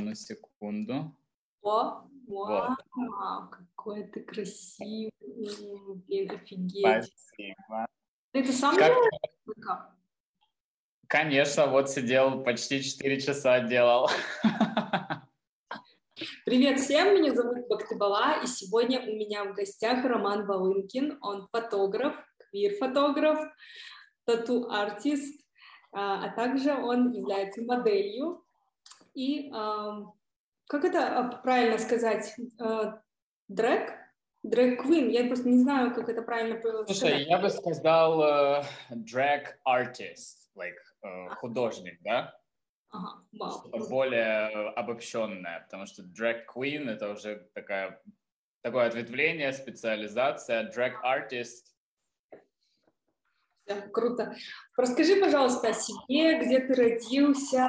одну секунду. О, вау, какой ты красивый, блин, офигеть. Спасибо. Ты сам Как- делаешь? Конечно, вот сидел почти 4 часа делал. Привет всем, меня зовут Бактыбала, и сегодня у меня в гостях Роман Волынкин. Он фотограф, квир-фотограф, тату-артист, а а также он является моделью. И как это а, правильно сказать? А, Дрэк? Дрэк-квин? Я просто не знаю, как это правильно Слушай, сказать. я бы сказал drag artist, like э, художник, да? Ага. Что-то более обобщенное, потому что drag queen это уже такая такое ответвление, специализация, drag artist. Круто. Расскажи, пожалуйста, о себе, где ты родился,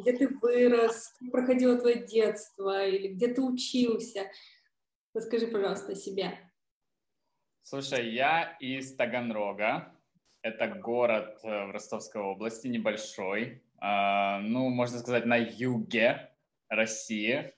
где ты вырос, как проходило твое детство, или где ты учился. Расскажи, пожалуйста, о себе. Слушай, я из Таганрога. Это город э, в Ростовской области, небольшой. А, ну, можно сказать, на юге России.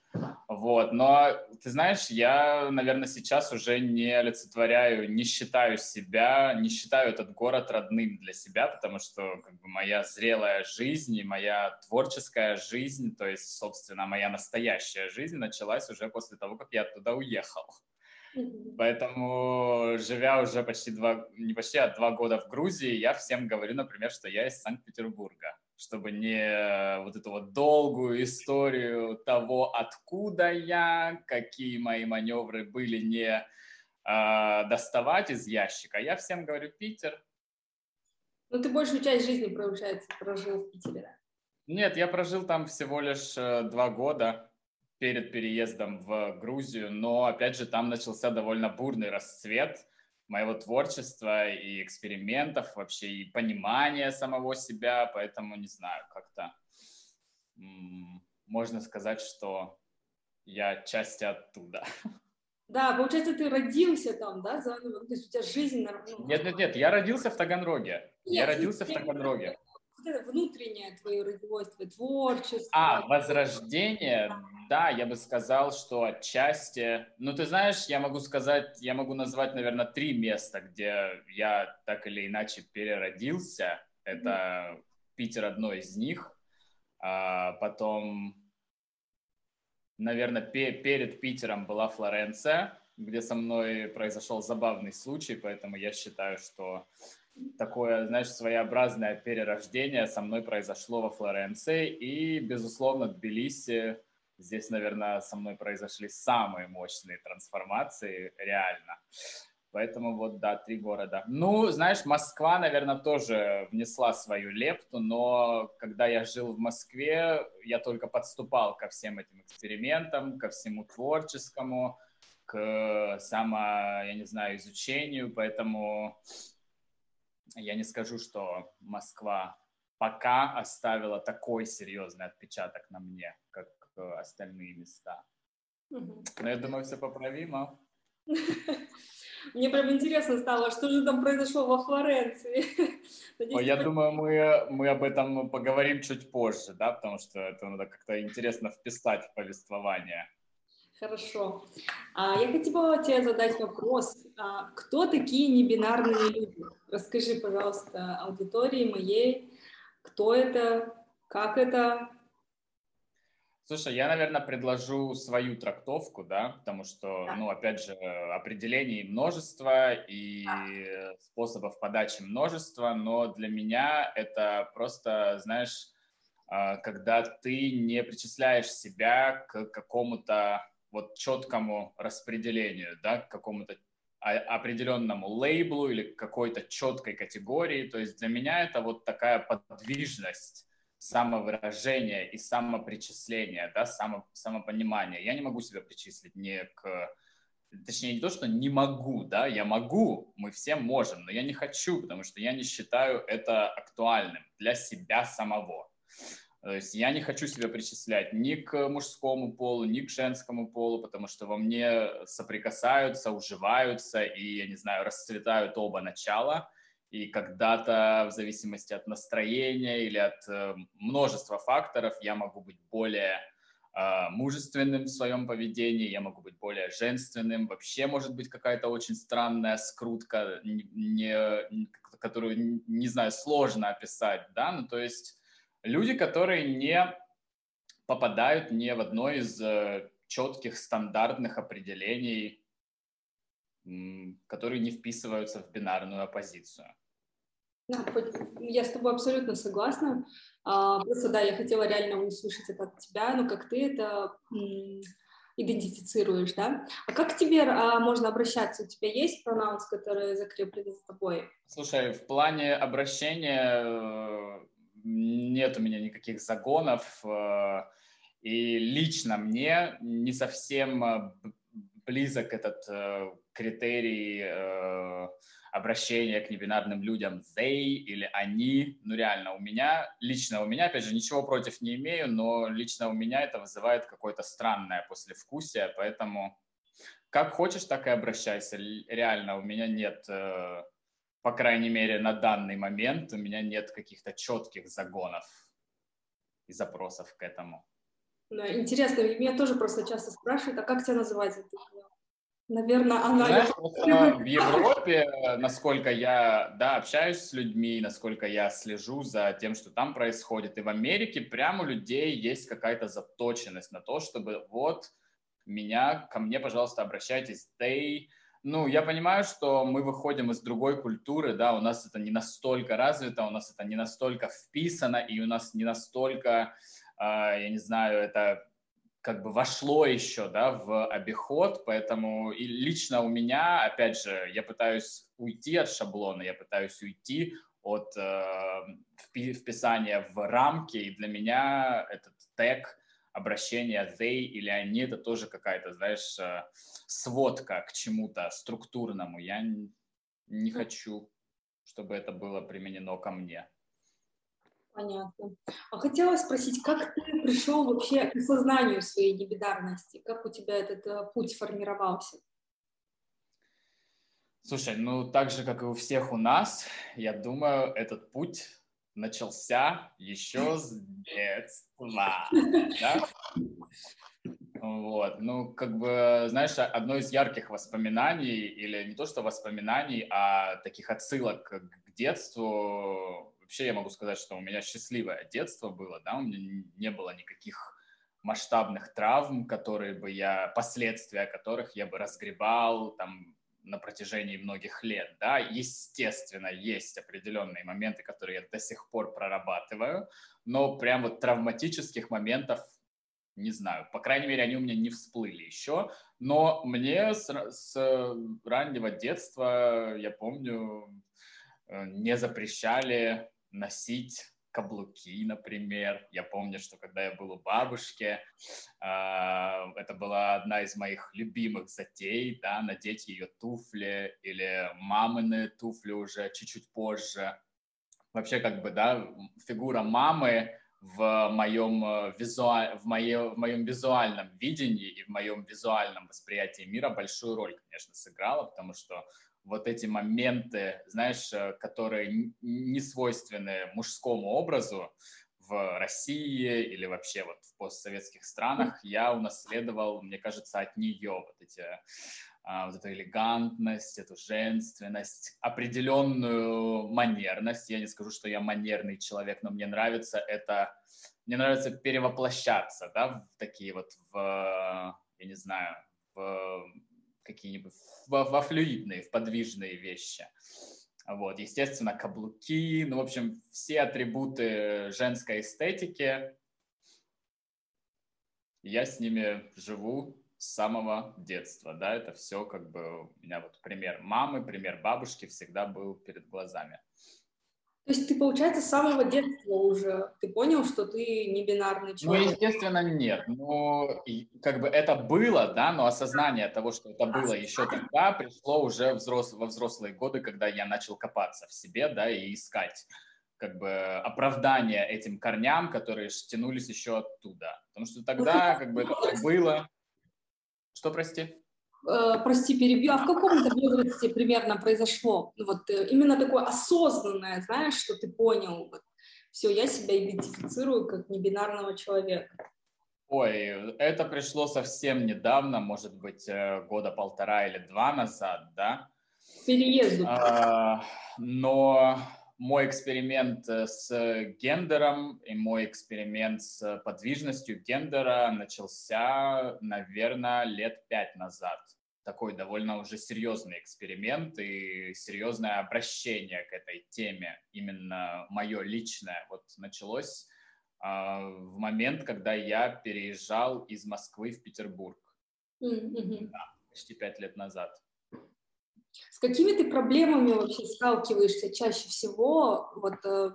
Вот, но ты знаешь, я, наверное, сейчас уже не олицетворяю, не считаю себя, не считаю этот город родным для себя, потому что как бы моя зрелая жизнь и моя творческая жизнь, то есть, собственно, моя настоящая жизнь началась уже после того, как я оттуда уехал. Поэтому, живя уже почти два, не почти, а два года в Грузии, я всем говорю, например, что я из Санкт-Петербурга, чтобы не вот эту вот долгую историю того, откуда я, какие мои маневры были, не а, доставать из ящика. Я всем говорю Питер. Ну, ты большую часть жизни, получается, прожил в Питере, да? Нет, я прожил там всего лишь э, два года перед переездом в Грузию, но, опять же, там начался довольно бурный расцвет моего творчества и экспериментов, вообще и понимания самого себя, поэтому, не знаю, как-то можно сказать, что я часть оттуда. Да, получается, ты родился там, да, заново, то есть у тебя жизнь... ну, Нет, нет, нет, я родился в Таганроге. Я Нет, родился в я- Таганроге. Вот это внутреннее твое родилось, твое творчество. А, возрождение, да, я бы сказал, что отчасти, ну, ты знаешь, я могу сказать, я могу назвать, наверное, три места, где я так или иначе переродился. Это Питер одно из них. А потом, наверное, пе- перед Питером была Флоренция, где со мной произошел забавный случай, поэтому я считаю, что такое, знаешь, своеобразное перерождение со мной произошло во Флоренции. И, безусловно, Тбилиси. Здесь, наверное, со мной произошли самые мощные трансформации, реально. Поэтому вот, да, три города. Ну, знаешь, Москва, наверное, тоже внесла свою лепту, но когда я жил в Москве, я только подступал ко всем этим экспериментам, ко всему творческому, к само, я не знаю, изучению, поэтому я не скажу, что Москва пока оставила такой серьезный отпечаток на мне, как э, остальные места. Но я думаю, все поправимо. Мне прям интересно стало, что же там произошло во Флоренции. Ой, я думаю, мы, мы об этом поговорим чуть позже, да, потому что это надо как-то интересно вписать в повествование. Хорошо. А, я хотела тебе задать вопрос. А, кто такие небинарные люди? Расскажи, пожалуйста, аудитории моей, кто это, как это. Слушай, я, наверное, предложу свою трактовку, да, потому что, Да. ну, опять же, определений множество и способов подачи множество, но для меня это просто, знаешь, а, когда ты не причисляешь себя к какому-то вот четкому распределению, да, к какому-то определенному лейблу или какой-то четкой категории. То есть для меня это вот такая подвижность самовыражение и самопричисление, да, само, самопонимание. Я не могу себя причислить не к... Точнее, не то, что не могу, да, я могу, мы все можем, но я не хочу, потому что я не считаю это актуальным для себя самого. То есть я не хочу себя причислять ни к мужскому полу, ни к женскому полу, потому что во мне соприкасаются, уживаются и, я не знаю, расцветают оба начала. И когда-то, в зависимости от настроения или от э, множества факторов, я могу быть более э, мужественным в своем поведении, я могу быть более женственным, вообще может быть какая-то очень странная скрутка, не, не, которую, не знаю, сложно описать, да, ну то есть люди, которые не попадают ни в одно из э, четких стандартных определений, которые не вписываются в бинарную оппозицию. Я с тобой абсолютно согласна. А, просто, да, я хотела реально услышать это от тебя, но как ты это идентифицируешь, да? А как к тебе а, можно обращаться? У тебя есть пронаунс, которые закреплены за тобой? Слушай, в плане обращения э, нет у меня никаких загонов. Э, и лично мне не совсем э, близок этот критерий обращение к небинарным людям they или они. Ну, реально, у меня, лично у меня, опять же, ничего против не имею, но лично у меня это вызывает какое-то странное послевкусие, поэтому как хочешь, так и обращайся. Реально, у меня нет, э, по крайней мере, на данный момент, у меня нет каких-то четких загонов и запросов к этому. Да, интересно, меня тоже просто часто спрашивают, а как тебя называть? Наверное, она... Знаешь, вот, в Европе, насколько я да, общаюсь с людьми, насколько я слежу за тем, что там происходит, и в Америке прямо у людей есть какая-то заточенность на то, чтобы вот меня, ко мне, пожалуйста, обращайтесь, they, ну, я понимаю, что мы выходим из другой культуры, да, у нас это не настолько развито, у нас это не настолько вписано, и у нас не настолько, э, я не знаю, это как бы вошло еще, да, в обиход, поэтому и лично у меня, опять же, я пытаюсь уйти от шаблона, я пытаюсь уйти от э, вписания в рамки, и для меня этот тег обращение they или они, это тоже какая-то, знаешь, э, сводка к чему-то структурному. Я не хочу, чтобы это было применено ко мне. Понятно. А хотела спросить, как ты пришел вообще к осознанию своей небидарности? Как у тебя этот э, путь формировался? Слушай, ну так же, как и у всех у нас, я думаю, этот путь начался еще с детства. Да? Вот, ну, как бы, знаешь, одно из ярких воспоминаний, или не то что воспоминаний, а таких отсылок к детству, вообще я могу сказать, что у меня счастливое детство было, да, у меня не было никаких масштабных травм, которые бы я, последствия которых я бы разгребал там на протяжении многих лет, да, естественно, есть определенные моменты, которые я до сих пор прорабатываю, но прям вот травматических моментов не знаю, по крайней мере, они у меня не всплыли еще, но мне с, с раннего детства, я помню, э, не запрещали носить каблуки, например. Я помню, что когда я был у бабушки, а, это была одна из моих любимых затей, да, надеть ее туфли или мамины туфли уже чуть-чуть позже. Вообще, как бы, да, фигура мамы в моем, э, визуаль, в, мое, в моем визуальном видении и в моем визуальном восприятии мира большую роль, конечно, сыграла, потому что вот эти моменты, знаешь, э, которые не свойственны мужскому образу в России или вообще вот в постсоветских странах, я унаследовал, мне кажется, от нее вот эти а, вот эту элегантность, эту женственность, определенную манерность. Я не скажу, что я манерный человек, но мне нравится это, мне нравится перевоплощаться, да, в такие вот, в, я не знаю, в какие-нибудь во, во флюидные, в подвижные вещи. Вот, естественно, каблуки, ну, в общем, все атрибуты женской эстетики, я с ними живу с самого детства, да, это все как бы у меня вот пример мамы, пример бабушки всегда был перед глазами. То есть ты, получается, с самого детства уже ты понял, что ты не бинарный ну, человек? Ну, естественно, нет. Ну, как бы это было, да, но осознание того, что это было еще тогда, пришло уже взрос... во взрослые годы, когда я начал копаться в себе, да, и искать как бы оправдание этим корням, которые тянулись еще оттуда. Потому что тогда как бы это было... Что, прости? Э, прости, перебью, а в каком это возрасте примерно произошло? Вот э, именно такое осознанное, знаешь, что ты понял, вот, все, я себя идентифицирую как небинарного человека. Ой, это пришло совсем недавно, может быть, э, года полтора или два назад, да? Переезду. А, но мой эксперимент э, с гендером и мой эксперимент с подвижностью гендера начался, наверное, лет пять назад. Такой довольно уже серьезный эксперимент и серьезное обращение к этой теме, именно мое личное, вот началось а, в момент, когда я переезжал из Москвы в Петербург. Mm-hmm. Да, почти пять лет назад. С какими ты проблемами вообще сталкиваешься чаще всего, вот э,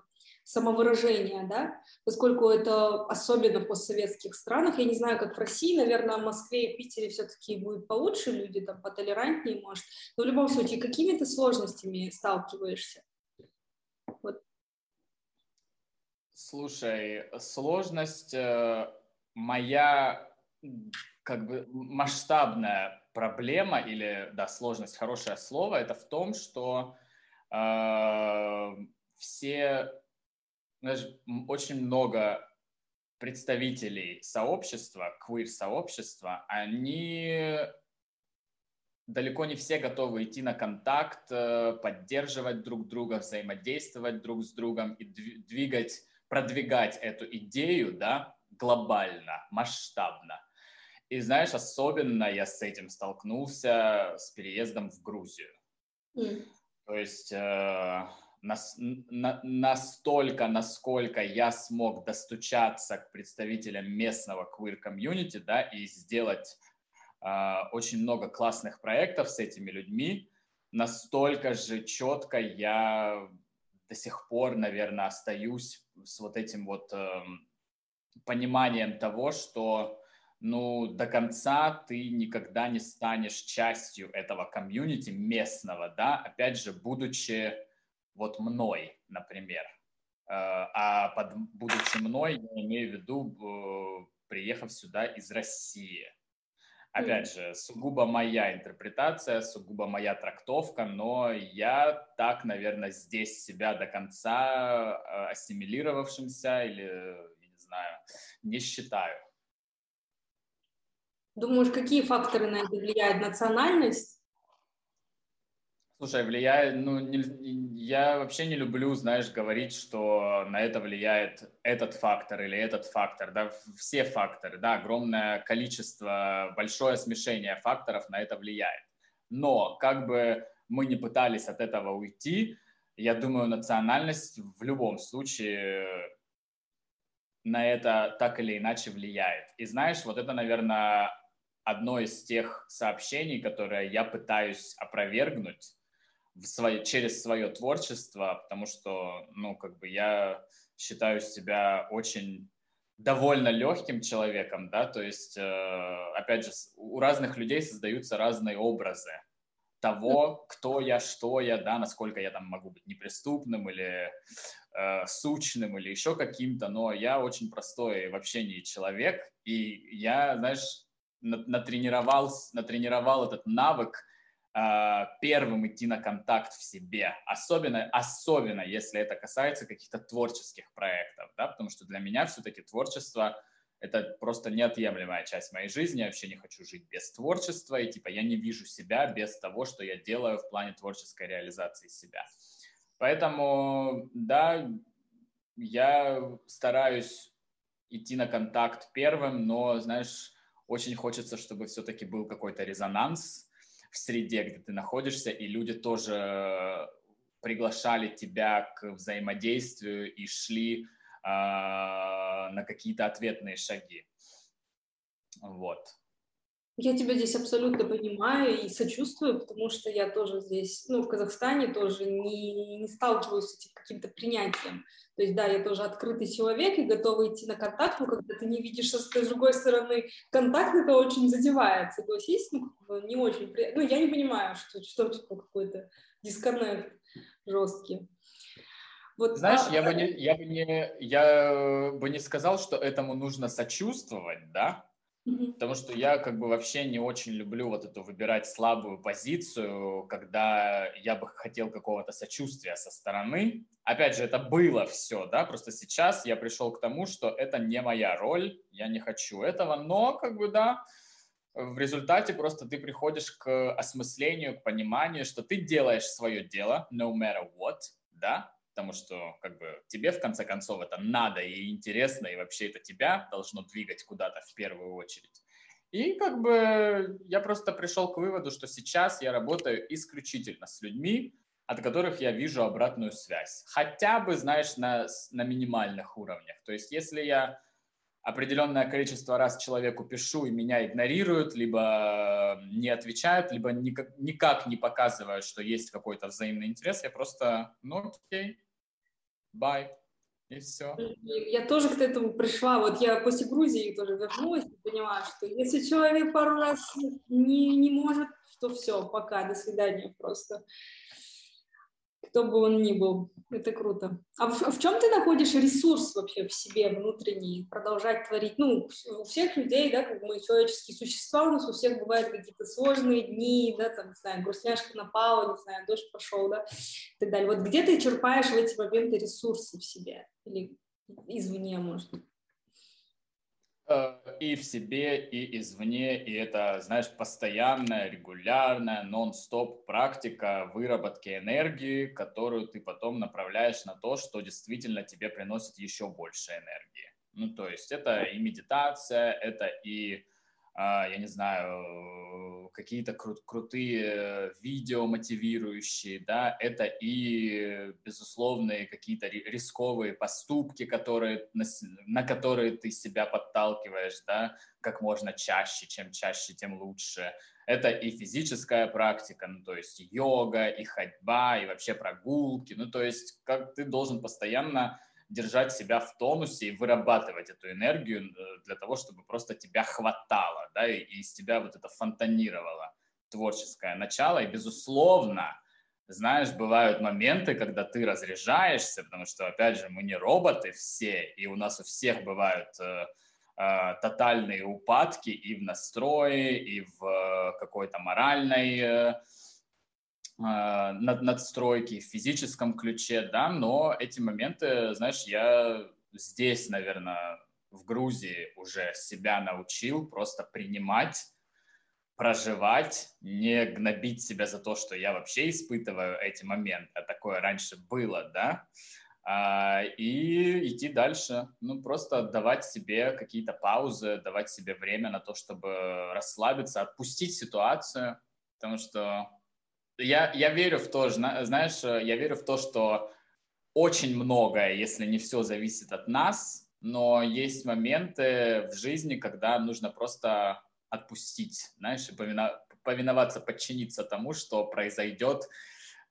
самовыражение, да, поскольку это особенно в постсоветских странах, я не знаю, как в России, наверное, в Москве и Питере все-таки будет получше, люди там потолерантнее, может, но в любом случае, какими ты сложностями сталкиваешься? Вот. Слушай, сложность э, моя как бы масштабная проблема или, да, сложность, хорошее слово, это в том, что э, все, знаешь, очень много представителей сообщества, квир-сообщества, они далеко не все готовы идти на контакт, э, поддерживать друг друга, взаимодействовать друг с другом и двигать, продвигать эту идею, да, глобально, масштабно. И знаешь, особенно я с этим столкнулся с переездом в Грузию. Mm. То есть э, нас, на, настолько, насколько я смог достучаться к представителям местного queer-комьюнити, да, и сделать э, очень много классных проектов с этими людьми, настолько же четко я до сих пор, наверное, остаюсь с вот этим вот э, пониманием того, что ну, до конца ты никогда не станешь частью этого комьюнити местного, да, опять же, будучи вот мной, например. Э, а под будучи мной я имею в виду, э, приехав сюда из России. Опять же, сугубо моя интерпретация, сугубо моя трактовка, но я так, наверное, здесь себя до конца э, ассимилировавшимся или, я не знаю, не считаю. Думаешь, какие факторы на это влияют? Национальность? Слушай, влияет, ну, не, я вообще не люблю, знаешь, говорить, что на это влияет этот фактор или этот фактор, да, все факторы, да, огромное количество, большое смешение факторов на это влияет. Но как бы мы не пытались от этого уйти, я думаю, национальность в любом случае на это так или иначе влияет. И знаешь, вот это, наверное, одно из тех сообщений, которое я пытаюсь опровергнуть в свое, через свое творчество, потому что, ну, как бы я считаю себя очень довольно легким человеком, да, то есть, э, опять же, у разных людей создаются разные образы того, кто я, что я, да, насколько я там могу быть неприступным или э, сучным или еще каким-то, но я очень простой в общении человек, и я, знаешь, натренировал, натренировал этот навык э, первым идти на контакт в себе, особенно, особенно если это касается каких-то творческих проектов, да, потому что для меня все-таки творчество это просто неотъемлемая часть моей жизни, я вообще не хочу жить без творчества, и типа я не вижу себя без того, что я делаю в плане творческой реализации себя. Поэтому, да, я стараюсь идти на контакт первым, но, знаешь, очень хочется, чтобы все-таки был какой-то резонанс в среде, где ты находишься, и люди тоже приглашали тебя к взаимодействию и шли э, на какие-то ответные шаги. Вот. Я тебя здесь абсолютно понимаю и сочувствую, потому что я тоже здесь, ну, в Казахстане тоже не, не сталкиваюсь с этим каким-то принятием. То есть, да, я тоже открытый человек и готова идти на контакт, но когда ты не видишь с другой стороны контакт, это очень задевает, согласись? Ну, не очень приятно. Ну, я не понимаю, что, что типа какой-то дисконнект жесткий. Вот, Знаешь, а, я, бы не, я, бы не, я бы не сказал, что этому нужно сочувствовать, да, Потому что я как бы вообще не очень люблю вот эту выбирать слабую позицию, когда я бы хотел какого-то сочувствия со стороны. Опять же, это было все, да, просто сейчас я пришел к тому, что это не моя роль, я не хочу этого, но как бы, да, в результате просто ты приходишь к осмыслению, к пониманию, что ты делаешь свое дело, no matter what, да, потому что как бы тебе в конце концов это надо и интересно, и вообще это тебя должно двигать куда-то в первую очередь. И как бы я просто пришел к выводу, что сейчас я работаю исключительно с людьми, от которых я вижу обратную связь. Хотя бы, знаешь, на, на минимальных уровнях. То есть если я определенное количество раз человеку пишу, и меня игнорируют, либо не отвечают, либо никак, никак не показывают, что есть какой-то взаимный интерес, я просто, ну окей, bye, и все. Я тоже к этому пришла, вот я после Грузии тоже вернулась и поняла, что если человек пару раз не, не может, то все, пока, до свидания просто. Кто бы он ни был, это круто. А в, в чем ты находишь ресурс вообще в себе внутренний, продолжать творить? Ну, у всех людей, да, как мы человеческие существа, у нас у всех бывают какие-то сложные дни, да, там, не знаю, грустняшка напала, не знаю, дождь пошел, да, и так далее. Вот где ты черпаешь в эти моменты ресурсы в себе? Или извне, может Э, и в себе, и извне, и это, знаешь, постоянная, регулярная, нон-стоп практика выработки энергии, которую ты потом направляешь на то, что действительно тебе приносит еще больше энергии. Ну, то есть это и медитация, это и я не знаю, какие-то кру- крутые видео мотивирующие, да, это и, безусловные какие-то рисковые поступки, которые, на, на которые ты себя подталкиваешь, да, как можно чаще, чем чаще, тем лучше. Это и физическая практика, ну, то есть йога, и ходьба, и вообще прогулки, ну, то есть как ты должен постоянно держать себя в тонусе и вырабатывать эту энергию э, для того, чтобы просто тебя хватало, да, и из тебя вот это фонтанировало творческое начало. И, безусловно, знаешь, бывают моменты, когда ты разряжаешься, потому что, опять же, мы не роботы все, и у нас у всех бывают э, э, тотальные упадки и в настрое, и в э, какой-то моральной э, над, надстройки в физическом ключе, да, но эти моменты, знаешь, я здесь, наверное, в Грузии уже себя научил просто принимать, проживать, не гнобить себя за то, что я вообще испытываю эти моменты, а такое раньше было, да, а, и идти дальше, ну, просто давать себе какие-то паузы, давать себе время на то, чтобы расслабиться, отпустить ситуацию, потому что я, я верю в то, знаешь, я верю в то, что очень многое, если не все, зависит от нас, но есть моменты в жизни, когда нужно просто отпустить, знаешь, и повиноваться, подчиниться тому, что произойдет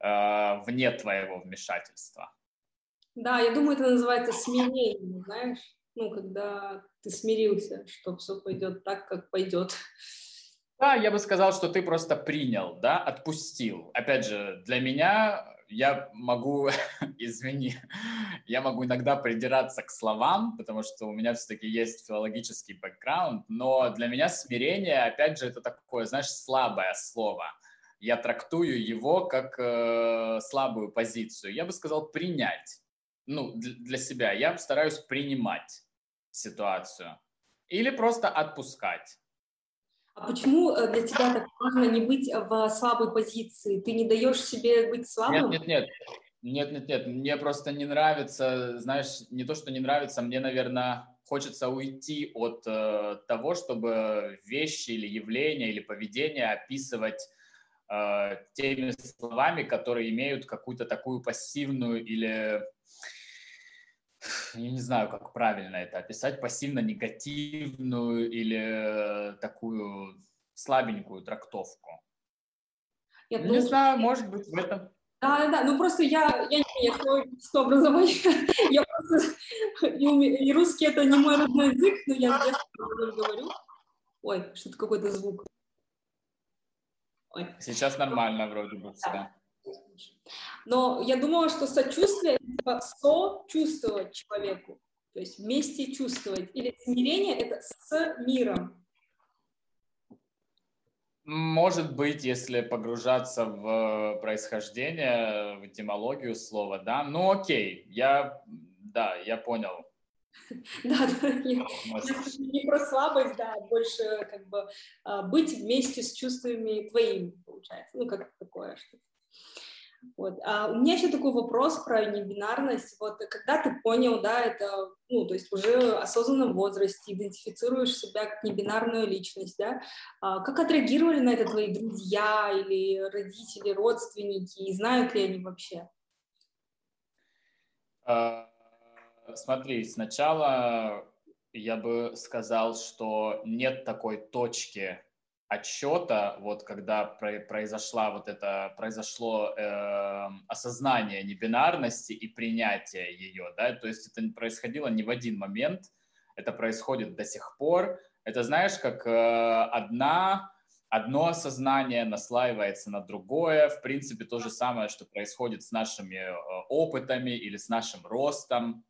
э, вне твоего вмешательства. Да, я думаю, это называется смирение, знаешь, ну, когда ты смирился, что все пойдет так, как пойдет. Да, я бы сказал, что ты просто принял, да, отпустил. Опять же, для меня я могу, извини, я могу иногда придираться к словам, потому что у меня все-таки есть филологический бэкграунд, но для меня смирение, опять же, это такое, знаешь, слабое слово. Я трактую его как э, слабую позицию. Я бы сказал принять, ну, для себя. Я стараюсь принимать ситуацию или просто отпускать. А почему э, для тебя так важно не быть в слабой позиции? Ты не даешь себе быть слабым? Нет, нет, нет. Нет, нет, нет. Мне просто не нравится, знаешь, не то, что не нравится, мне, наверное, хочется уйти от э, того, чтобы вещи или явления или поведение описывать э, теми словами, которые имеют какую-то такую пассивную или я не знаю, как правильно это описать, пассивно-негативную или такую слабенькую трактовку. Я не думаю, знаю, может быть, в этом... Да, да, ну просто я, я не имею образования, я просто, и, и русский это не мой родной язык, но я с детства говорю. Ой, что-то какой-то звук. Ой. Сейчас нормально вроде бы. Да. Но я думала, что сочувствие — сочувствовать человеку, то есть вместе чувствовать. Или смирение — это с миром. Может быть, если погружаться в происхождение, в этимологию слова, да. Ну, окей, я, да, я понял. Да, да, не про слабость, да, а больше как бы а, быть вместе с чувствами твоими, получается, ну, как такое что-то. Вот. А у меня еще такой вопрос про небинарность. Вот когда ты понял, да, это, ну, то есть уже осознанном возрасте идентифицируешь себя как небинарную личность, да, а как отреагировали на это твои друзья или родители, родственники, и знают ли они вообще? А, смотри, сначала я бы сказал, что нет такой точки, отчета, вот когда произошла вот это, произошло э, осознание небинарности и принятие ее, да, то есть это происходило не в один момент, это происходит до сих пор. Это знаешь, как э, одна, одно осознание наслаивается на другое, в принципе, то же самое, что происходит с нашими э, опытами или с нашим ростом.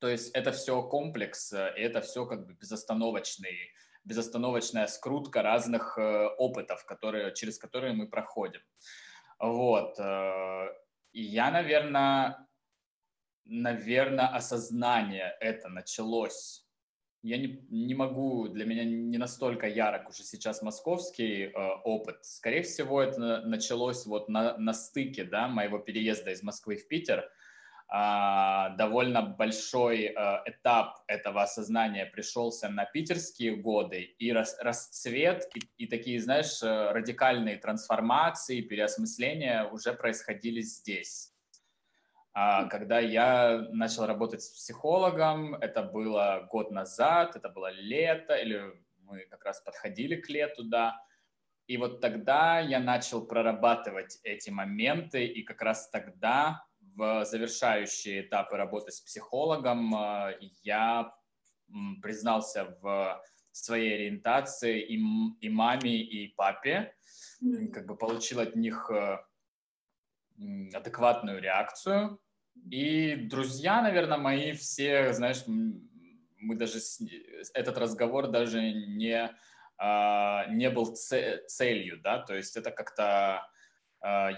То есть это все комплекс, и это все как бы безостановочный безостановочная скрутка разных э, опытов, которые, через которые мы проходим. Вот. Э, и я, наверное, наверное, осознание это началось. Я не, не могу, для меня не настолько ярок уже сейчас московский э, опыт. Скорее всего, это началось вот на, на стыке да, моего переезда из Москвы в Питер – довольно большой а, этап этого осознания пришелся на питерские годы, и расцвет, и, и такие, знаешь, э, радикальные трансформации, переосмысления уже происходили здесь. А, когда я начал работать с психологом, это было год назад, это было лето, или мы как раз подходили к лету, да, и вот тогда я начал прорабатывать эти моменты, и как раз тогда в завершающие этапы работы с психологом э, я признался в своей ориентации и, и маме, и папе, как бы получил от них э, адекватную реакцию. И друзья, наверное, мои все, знаешь, мы даже этот разговор даже не а, не был целью, да, то есть это как-то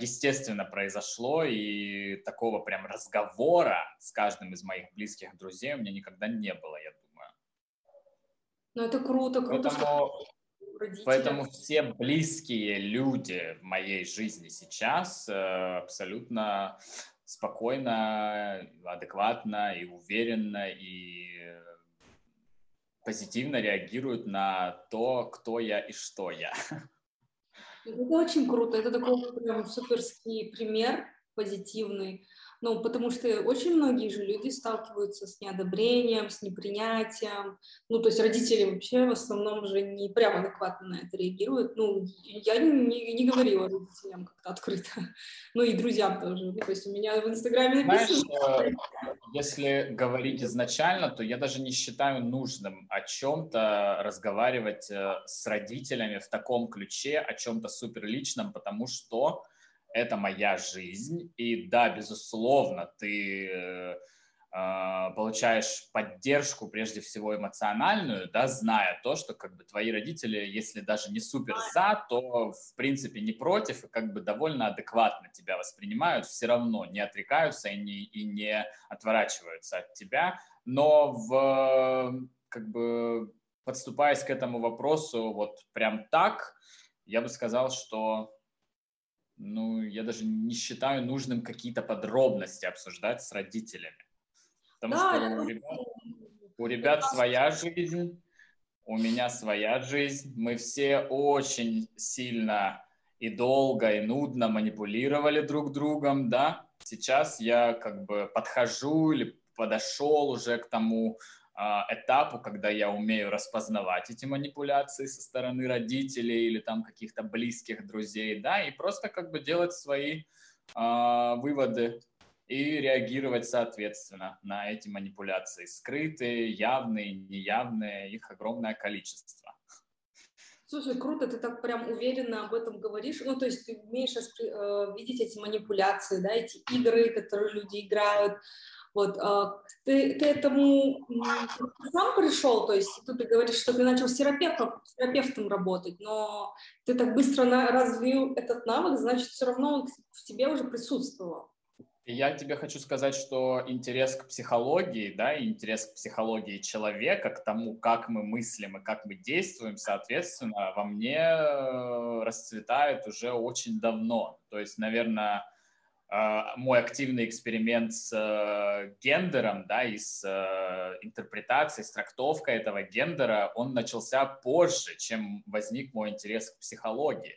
естественно произошло, и такого прям разговора с каждым из моих близких друзей у меня никогда не было, я думаю. Ну, это круто, круто, поэтому, что Поэтому все близкие люди в моей жизни сейчас э, абсолютно спокойно, адекватно и уверенно и позитивно реагируют на то, кто я и что я. Это очень круто, это такой прям суперский пример позитивный, ну, потому что очень многие же люди сталкиваются с неодобрением, с непринятием. Ну, то есть родители вообще в основном же не прям адекватно на это реагируют. Ну, я не, не говорила родителям как-то открыто. Ну, и друзьям тоже. Ну, то есть у меня в Инстаграме написано... Знаешь, э, если говорить изначально, то я даже не считаю нужным о чем-то разговаривать э, с родителями в таком ключе, о чем-то суперличном, потому что это моя жизнь, и да, безусловно, ты э, а, получаешь поддержку, прежде всего эмоциональную, да, зная то, что как бы твои родители, если даже не супер за, то в принципе не против и как бы довольно адекватно тебя воспринимают, все равно не отрекаются и не, и не отворачиваются от тебя, но в как бы подступаясь к этому вопросу вот прям так, я бы сказал, что ну, я даже не считаю нужным какие-то подробности обсуждать с родителями. Потому да, что у ребят, у ребят своя жизнь, у меня своя жизнь. Мы все очень сильно и долго, и нудно манипулировали друг другом, да. Сейчас я как бы подхожу или подошел уже к тому этапу, когда я умею распознавать эти манипуляции со стороны родителей или там каких-то близких друзей, да, и просто как бы делать свои э, выводы и реагировать соответственно на эти манипуляции. Скрытые, явные, неявные, их огромное количество. Слушай, круто, ты так прям уверенно об этом говоришь. Ну, то есть ты умеешь э, видеть эти манипуляции, да, эти игры, которые люди играют, Вот, а, ты, ты этому сам пришел, то есть тут ты говоришь, что ты начал с терапевтом, с терапевтом работать, но ты так быстро развил этот навык, значит, все равно он в тебе уже присутствовал. Я тебе хочу сказать, что интерес к психологии, да, интерес к психологии человека, к тому, как мы мыслим и как мы действуем, соответственно, во мне э, расцветает уже очень давно. То есть, наверное, мой активный эксперимент с э, гендером, да, и с интерпретацией, с трактовкой этого гендера, он начался позже, чем возник мой интерес к психологии.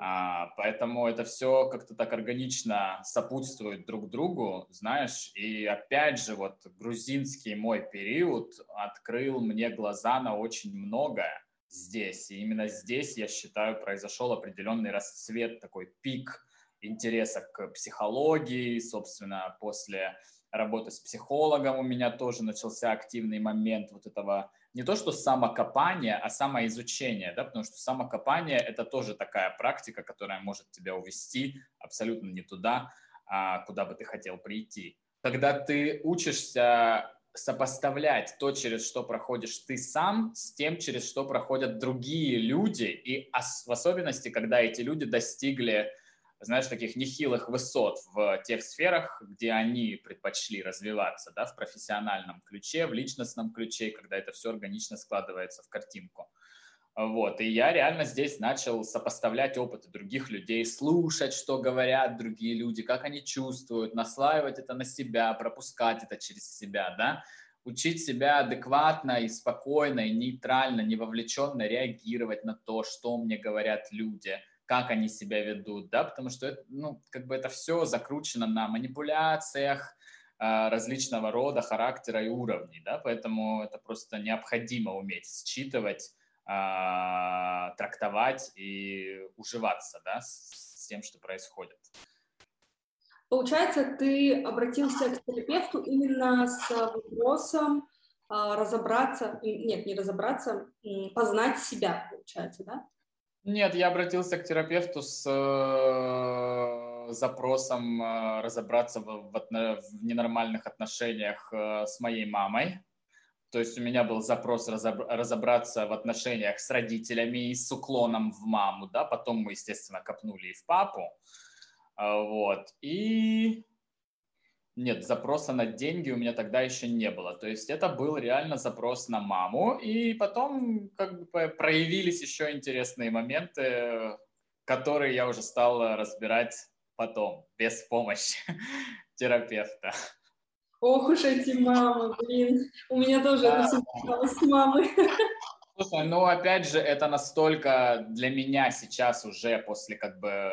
А, поэтому это все как-то так органично сопутствует друг другу, знаешь. И опять же, вот грузинский мой период открыл мне глаза на очень многое здесь. И именно здесь, я считаю, произошел определенный расцвет, такой пик интереса к психологии, собственно, после работы с психологом у меня тоже начался активный момент вот этого не то что самокопание, а самоизучение, да, потому что самокопание – это тоже такая практика, которая может тебя увести абсолютно не туда, а куда бы ты хотел прийти. Когда ты учишься сопоставлять то, через что проходишь ты сам, с тем, через что проходят другие люди, и в особенности, когда эти люди достигли знаешь, таких нехилых высот в тех сферах, где они предпочли развиваться, да, в профессиональном ключе, в личностном ключе, когда это все органично складывается в картинку. Вот, и я реально здесь начал сопоставлять опыты других людей, слушать, что говорят другие люди, как они чувствуют, наслаивать это на себя, пропускать это через себя, да, учить себя адекватно и спокойно, и нейтрально, не вовлеченно реагировать на то, что мне говорят люди – как они себя ведут, да, потому что, это, ну, как бы это все закручено на манипуляциях а, различного рода, характера и уровней, да, поэтому это просто необходимо уметь считывать, а, трактовать и уживаться, да, с, с тем, что происходит. Получается, ты обратился к терапевту именно с вопросом а, разобраться, нет, не разобраться, познать себя, получается, да? Нет, я обратился к терапевту с э, запросом э, разобраться в, в, в ненормальных отношениях э, с моей мамой. То есть у меня был запрос разоб, разобраться в отношениях с родителями и с уклоном в маму, да, потом мы, естественно, копнули и в папу, вот, и нет, запроса на деньги у меня тогда еще не было. То есть это был реально запрос на маму. И потом как бы проявились еще интересные моменты, которые я уже стал разбирать потом, без помощи терапевта. Ох уж эти мамы, блин. У меня тоже да. это с мамой. Слушай, ну опять же, это настолько для меня сейчас уже после как бы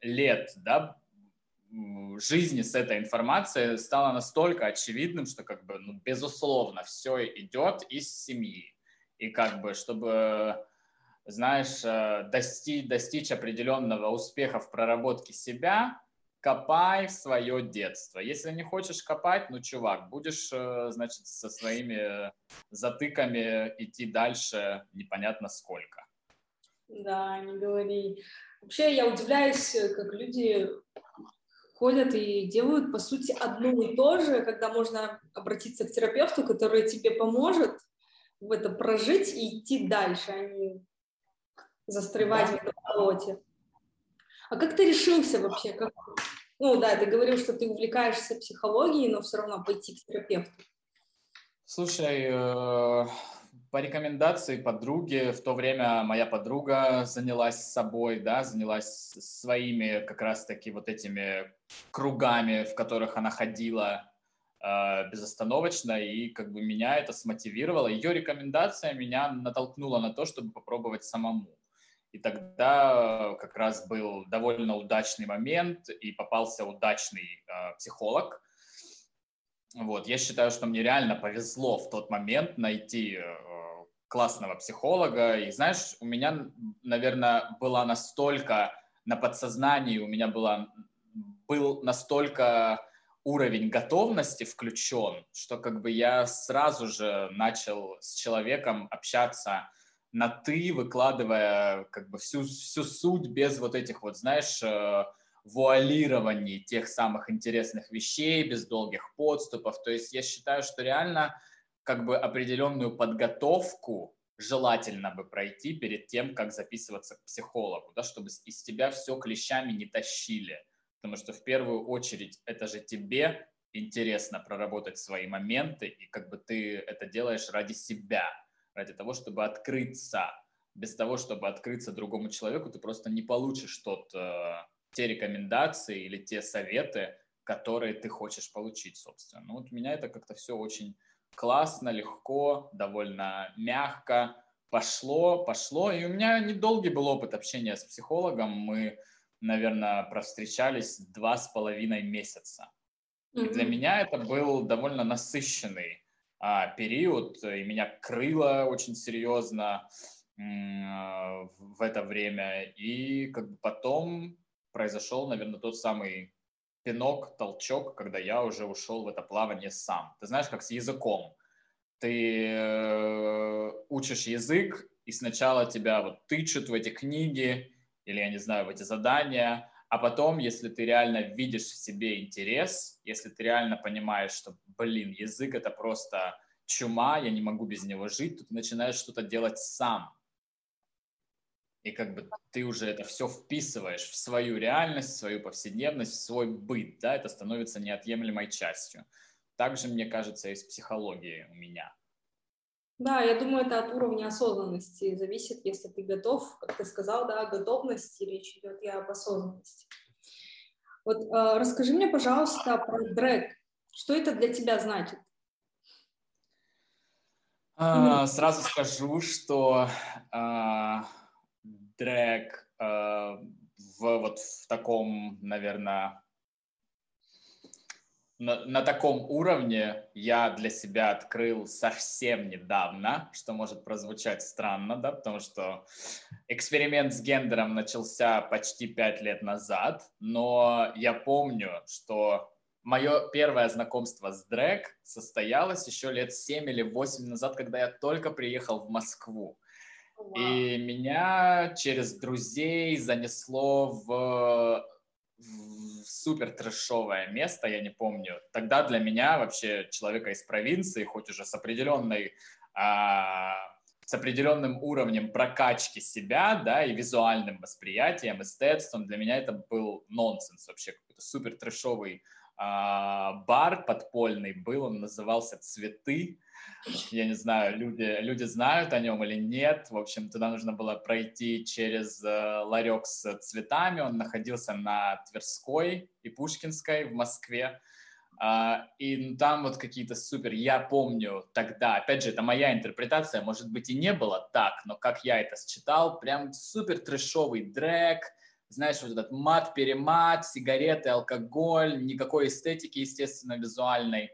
лет, да, жизни с этой информацией стало настолько очевидным, что как бы, ну, безусловно, все идет из семьи. И как бы, чтобы, знаешь, э, достичь, достичь определенного успеха в проработке себя, копай в свое детство. Если не хочешь копать, ну, чувак, будешь, э, значит, со своими затыками идти дальше непонятно сколько. Да, не говори. Вообще, я удивляюсь, как люди ходят и делают, по сути, одно и то же, когда можно обратиться к терапевту, который тебе поможет в это прожить и идти дальше, а не застревать да. в этом болоте. А как ты решился вообще? Как... Ну да, ты говорил, что ты увлекаешься психологией, но все равно пойти к терапевту. Слушай, э, по рекомендации подруги, в то время моя подруга занялась собой, да, занялась своими как раз-таки вот этими кругами, в которых она ходила э, безостановочно, и как бы меня это смотивировало. Ее рекомендация меня натолкнула на то, чтобы попробовать самому. И тогда как раз был довольно удачный момент, и попался удачный э, психолог. Вот, я считаю, что мне реально повезло в тот момент найти э, классного психолога. И знаешь, у меня, наверное, была настолько на подсознании, у меня была, был настолько уровень готовности включен, что как бы я сразу же начал с человеком общаться на «ты», выкладывая как бы всю, всю суть без вот этих вот, знаешь, э, вуалировании тех самых интересных вещей, без долгих подступов. То есть я считаю, что реально как бы определенную подготовку желательно бы пройти перед тем, как записываться к психологу, да, чтобы из тебя все клещами не тащили. Потому что в первую очередь это же тебе интересно проработать свои моменты, и как бы ты это делаешь ради себя, ради того, чтобы открыться. Без того, чтобы открыться другому человеку, ты просто не получишь тот, э, те рекомендации или те советы, которые ты хочешь получить, собственно. Ну вот у меня это как-то все очень классно, легко, довольно мягко пошло, пошло. И у меня недолгий был опыт общения с психологом. Мы, наверное, провстречались два с половиной месяца. И для меня это был довольно насыщенный а, период, и меня крыло очень серьезно в это время. И как бы потом произошел, наверное, тот самый пинок, толчок, когда я уже ушел в это плавание сам. Ты знаешь, как с языком. Ты э, учишь язык, и сначала тебя вот тычут в эти книги, или, я не знаю, в эти задания, а потом, если ты реально видишь в себе интерес, если ты реально понимаешь, что, блин, язык это просто чума, я не могу без него жить, то ты начинаешь что-то делать сам. И как бы ты уже это все вписываешь в свою реальность, в свою повседневность, в свой быт, да, это становится неотъемлемой частью. Также, мне кажется, и с психологией у меня. Да, я думаю, это от уровня осознанности зависит, если ты готов, как ты сказал, да, готовность, речь идет и об осознанности. Вот э, расскажи мне, пожалуйста, про дрэк. Что это для тебя значит? А, сразу скажу, что а, дрэк э, в вот в таком, наверное, на, на таком уровне я для себя открыл совсем недавно, что может прозвучать странно, да, потому что эксперимент с гендером начался почти пять лет назад, но я помню, что мое первое знакомство с дрэк состоялось еще лет семь или восемь назад, когда я только приехал в Москву. И меня через друзей занесло в, в супер трэшовое место, я не помню. Тогда для меня вообще человека из провинции, хоть уже с определенной а, с определенным уровнем прокачки себя, да, и визуальным восприятием, эстетством, для меня это был нонсенс вообще, какой-то супер трэшовый а, бар подпольный был, он назывался «Цветы», я не знаю, люди, люди знают о нем или нет. В общем, туда нужно было пройти через э, ларек с цветами. Он находился на Тверской и Пушкинской в Москве. Uh, и там вот какие-то супер, я помню тогда, опять же, это моя интерпретация, может быть и не было так, но как я это считал, прям супер трешовый дрэк, знаешь, вот этот мат-перемат, сигареты, алкоголь, никакой эстетики, естественно, визуальной.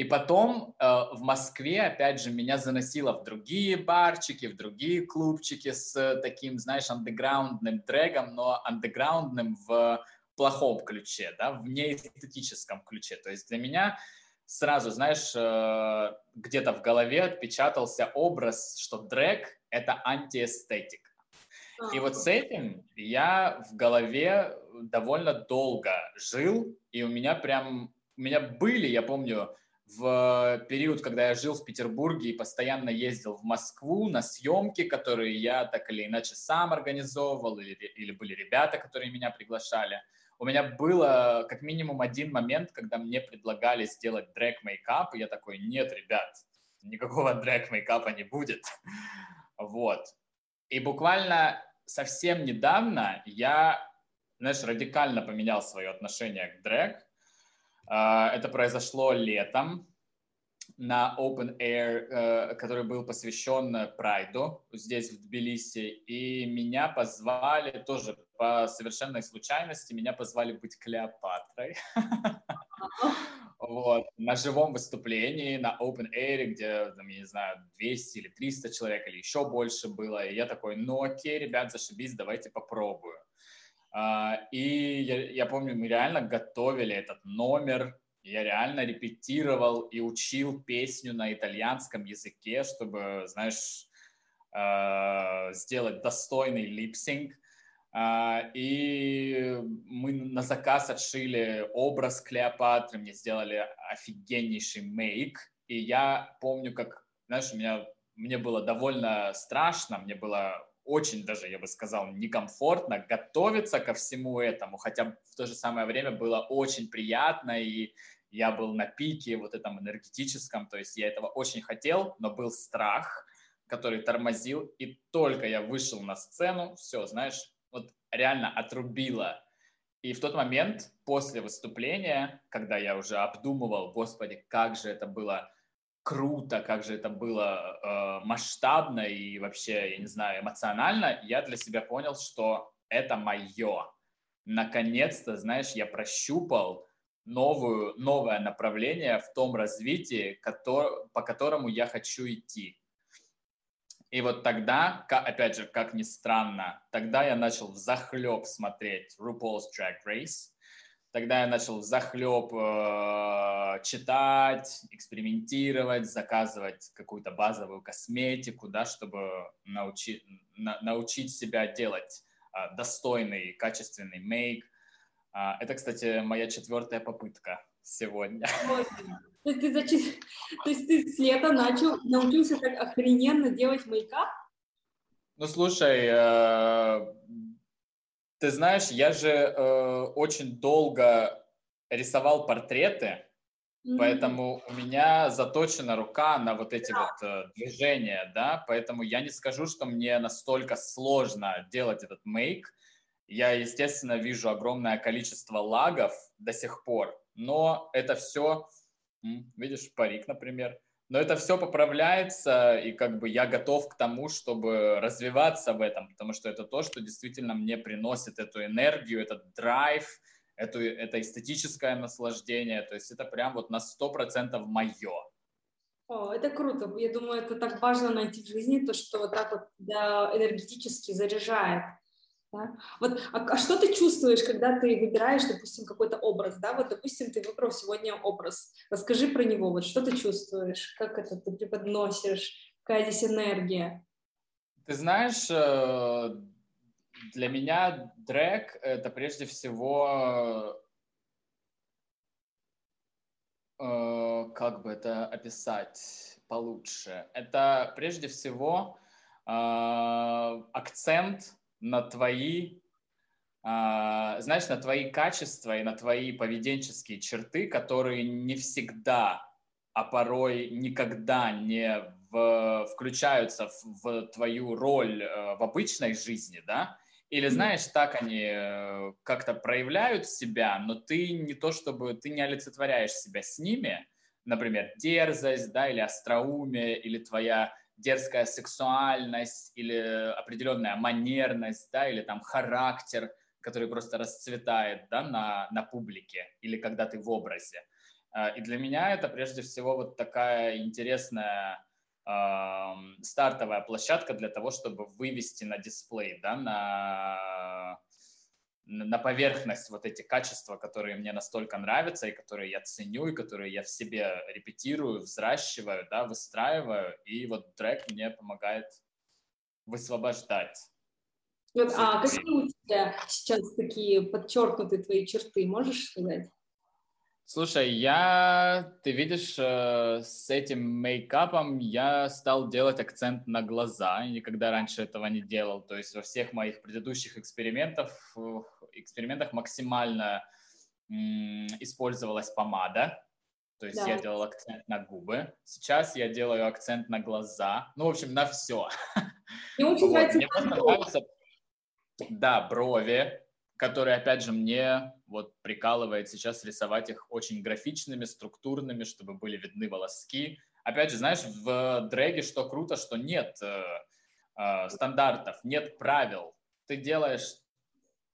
И потом э, в Москве, опять же, меня заносило в другие барчики, в другие клубчики с таким, знаешь, андеграундным трегом, но андеграундным в плохом ключе, да, в неэстетическом ключе. То есть для меня сразу, знаешь, э, где-то в голове отпечатался образ, что дрэк — это антиэстетика. И вот с этим я в голове довольно долго жил, и у меня прям, у меня были, я помню, в период, когда я жил в Петербурге и постоянно ездил в Москву на съемки, которые я так или иначе сам организовывал, или, или были ребята, которые меня приглашали, у меня было как минимум один момент, когда мне предлагали сделать дрэк-мейкап, и я такой, нет, ребят, никакого дрэк-мейкапа не будет. Вот. И буквально совсем недавно я, знаешь, радикально поменял свое отношение к дрэк, это произошло летом на Open Air, э, который был посвящен Прайду здесь, в Тбилиси. И меня позвали тоже по совершенной случайности, меня позвали быть Клеопатрой. Вот, на живом выступлении, на Open Air, где, там, я не знаю, 200 или 300 человек, или еще больше было. И я такой, ну окей, ребят, зашибись, давайте попробую. А, и я, я помню, мы реально готовили этот номер, я реально репетировал и учил песню на итальянском языке, чтобы, знаешь, а, сделать достойный липсинг. А, и мы на заказ отшили образ Клеопатры, мне сделали офигеннейший мейк. И я помню, как, знаешь, у меня, мне было довольно страшно, мне было очень даже, я бы сказал, некомфортно готовиться ко всему этому, хотя в то же самое время было очень приятно, и я был на пике вот этом энергетическом, то есть я этого очень хотел, но был страх, который тормозил, и только я вышел на сцену, все, знаешь, вот реально отрубило. И в тот момент, после выступления, когда я уже обдумывал, господи, как же это было круто, как же это было э, масштабно и вообще, я не знаю, эмоционально, я для себя понял, что это мое. Наконец-то, знаешь, я прощупал новую, новое направление в том развитии, который, по которому я хочу идти. И вот тогда, опять же, как ни странно, тогда я начал в захлеб смотреть RuPaul's Drag Race, Тогда я начал захлеб э, читать, экспериментировать, заказывать какую-то базовую косметику, да, чтобы научи, на, научить себя делать э, достойный, качественный мейк. Э, это, кстати, моя четвертая попытка сегодня. То есть ты, за... То есть ты с лета начал, научился так охрененно делать мейкап? Ну, слушай, э, ты знаешь, я же э, очень долго рисовал портреты, mm-hmm. поэтому у меня заточена рука на вот эти yeah. вот э, движения, да, поэтому я не скажу, что мне настолько сложно делать этот мейк. Я, естественно, вижу огромное количество лагов до сих пор, но это все, видишь, парик, например, но это все поправляется, и как бы я готов к тому, чтобы развиваться в этом, потому что это то, что действительно мне приносит эту энергию, этот драйв, эту, это эстетическое наслаждение, то есть это прям вот на 100% мое. О, это круто. Я думаю, это так важно найти в жизни, то, что вот так вот да, энергетически заряжает. Да? Вот, а, а что ты чувствуешь, когда ты выбираешь, допустим, какой-то образ, да? Вот, допустим, ты выбрал сегодня образ. Расскажи про него. Вот что ты чувствуешь, как это ты преподносишь, какая здесь энергия? Ты знаешь, э, для меня дрэк — это прежде всего э, как бы это описать получше? Это прежде всего э, акцент на твои, а, знаешь, на твои качества и на твои поведенческие черты, которые не всегда, а порой никогда не в, включаются в, в твою роль э, в обычной жизни, да, или знаешь, так они э, как-то проявляют себя, но ты не то чтобы, ты не олицетворяешь себя с ними, например, дерзость, да, или остроумие, или твоя дерзкая сексуальность или определенная манерность, да, или там характер, который просто расцветает, да, на, на публике или когда ты в образе. А, и для меня это прежде всего вот такая интересная э, стартовая площадка для того, чтобы вывести на дисплей, да, на на поверхность вот эти качества, которые мне настолько нравятся и которые я ценю, и которые я в себе репетирую, взращиваю, да, выстраиваю, и вот трек мне помогает высвобождать. Вот, а какие у тебя сейчас такие подчеркнутые твои черты, можешь сказать? Слушай, я, ты видишь, э, с этим мейкапом я стал делать акцент на глаза. Я никогда раньше этого не делал. То есть во всех моих предыдущих экспериментах, экспериментах максимально использовалась помада. То есть да. я делал акцент на губы. Сейчас я делаю акцент на глаза. Ну, в общем, на все. Мне очень вот. нравится. Мне нравится. Да, брови которые, опять же, мне вот прикалывает сейчас рисовать их очень графичными, структурными, чтобы были видны волоски. Опять же, знаешь, в дрэге что круто, что нет э, э, стандартов, нет правил. Ты делаешь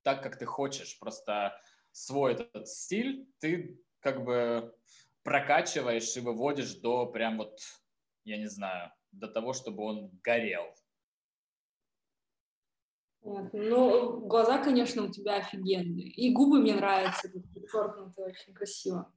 так, как ты хочешь, просто свой этот стиль ты как бы прокачиваешь и выводишь до прям вот, я не знаю, до того, чтобы он горел. Вот. Ну, глаза, конечно, у тебя офигенные. И губы мне нравятся, подчеркнутые, очень красиво.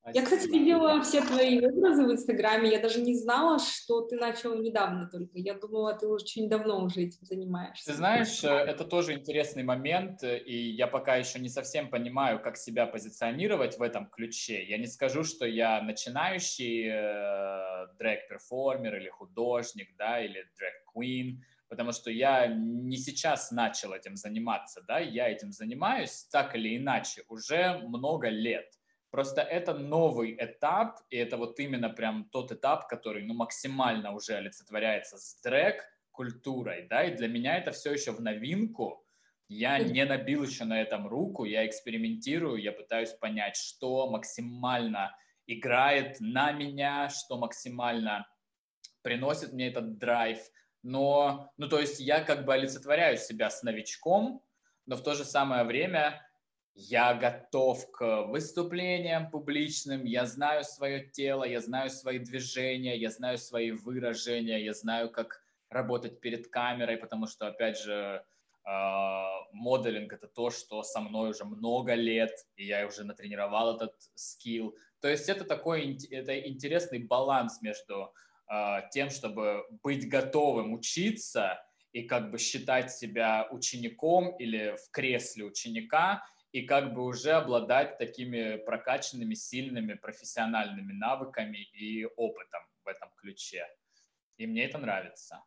Спасибо. Я, кстати, видела все твои образы в Инстаграме. Я даже не знала, что ты начал недавно только. Я думала, ты очень давно уже этим занимаешься. Ты знаешь, э, это тоже интересный момент, и я пока еще не совсем понимаю, как себя позиционировать в этом ключе. Я не скажу, что я начинающий э, дрэк-перформер или художник, да, или дрэк-квин, потому что я не сейчас начал этим заниматься, да, я этим занимаюсь так или иначе уже много лет – Просто это новый этап, и это вот именно прям тот этап, который ну, максимально уже олицетворяется с дрэк культурой, да, и для меня это все еще в новинку. Я не набил еще на этом руку, я экспериментирую, я пытаюсь понять, что максимально играет на меня, что максимально приносит мне этот драйв. Но, ну, то есть я как бы олицетворяю себя с новичком, но в то же самое время я готов к выступлениям публичным, я знаю свое тело, я знаю свои движения, я знаю свои выражения, я знаю, как работать перед камерой, потому что, опять же, а, моделинг — это то, что со мной уже много лет, и я уже натренировал этот скилл. То есть это такой это интересный баланс между тем, чтобы быть готовым учиться и как бы считать себя учеником или в кресле ученика, и как бы уже обладать такими прокачанными, сильными профессиональными навыками и опытом в этом ключе. И мне это нравится.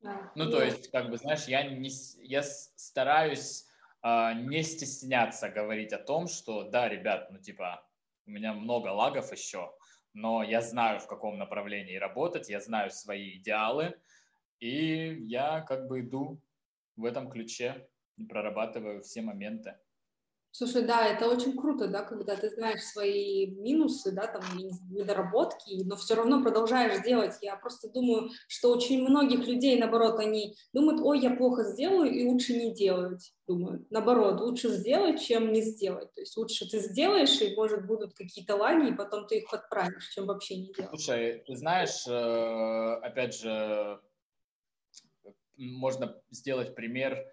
Да. Ну, то есть, как бы, знаешь, я, не, я стараюсь э, не стесняться говорить о том, что, да, ребят, ну, типа, у меня много лагов еще, но я знаю, в каком направлении работать, я знаю свои идеалы, и я как бы иду в этом ключе прорабатываю все моменты. Слушай, да, это очень круто, да, когда ты знаешь свои минусы, да, там, недоработки, но все равно продолжаешь делать. Я просто думаю, что очень многих людей, наоборот, они думают, ой, я плохо сделаю, и лучше не делать. Думаю, наоборот, лучше сделать, чем не сделать. То есть лучше ты сделаешь, и, может, будут какие-то лаги, и потом ты их подправишь, чем вообще не делать. Слушай, ты знаешь, э, опять же, можно сделать пример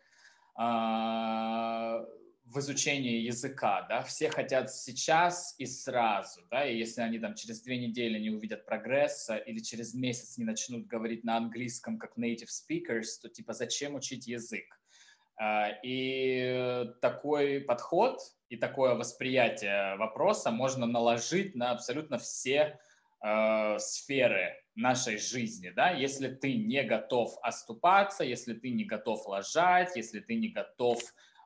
а, в изучении языка, да, все хотят сейчас и сразу, да, и если они там через две недели не увидят прогресса или через месяц не начнут говорить на английском как native speakers, то типа зачем учить язык? А, и такой подход и такое восприятие вопроса можно наложить на абсолютно все э, сферы нашей жизни, да, если ты не готов оступаться, если ты не готов лажать, если ты не готов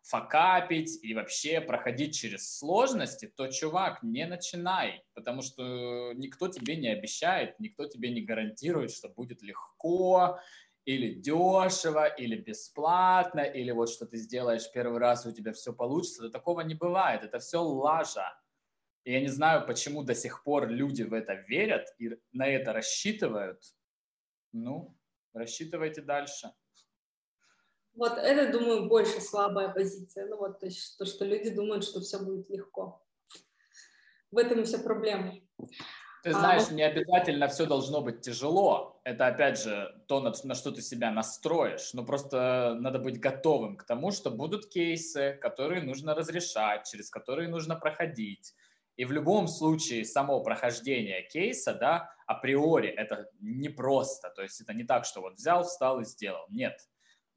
факапить и вообще проходить через сложности, то, чувак, не начинай, потому что никто тебе не обещает, никто тебе не гарантирует, что будет легко, или дешево, или бесплатно, или вот что ты сделаешь первый раз, и у тебя все получится. Да такого не бывает, это все лажа. И я не знаю, почему до сих пор люди в это верят и на это рассчитывают. Ну, рассчитывайте дальше. Вот это, думаю, больше слабая позиция. Ну вот, то есть то, что люди думают, что все будет легко. В этом и вся проблема. Ты а, знаешь, а, не обязательно все должно быть тяжело. Это, опять же, то, на, на что ты себя настроишь. Но просто надо быть готовым к тому, что будут кейсы, которые нужно разрешать, через которые нужно проходить. И в любом случае само прохождение кейса, да, априори это непросто. То есть это не так, что вот взял, встал и сделал. Нет,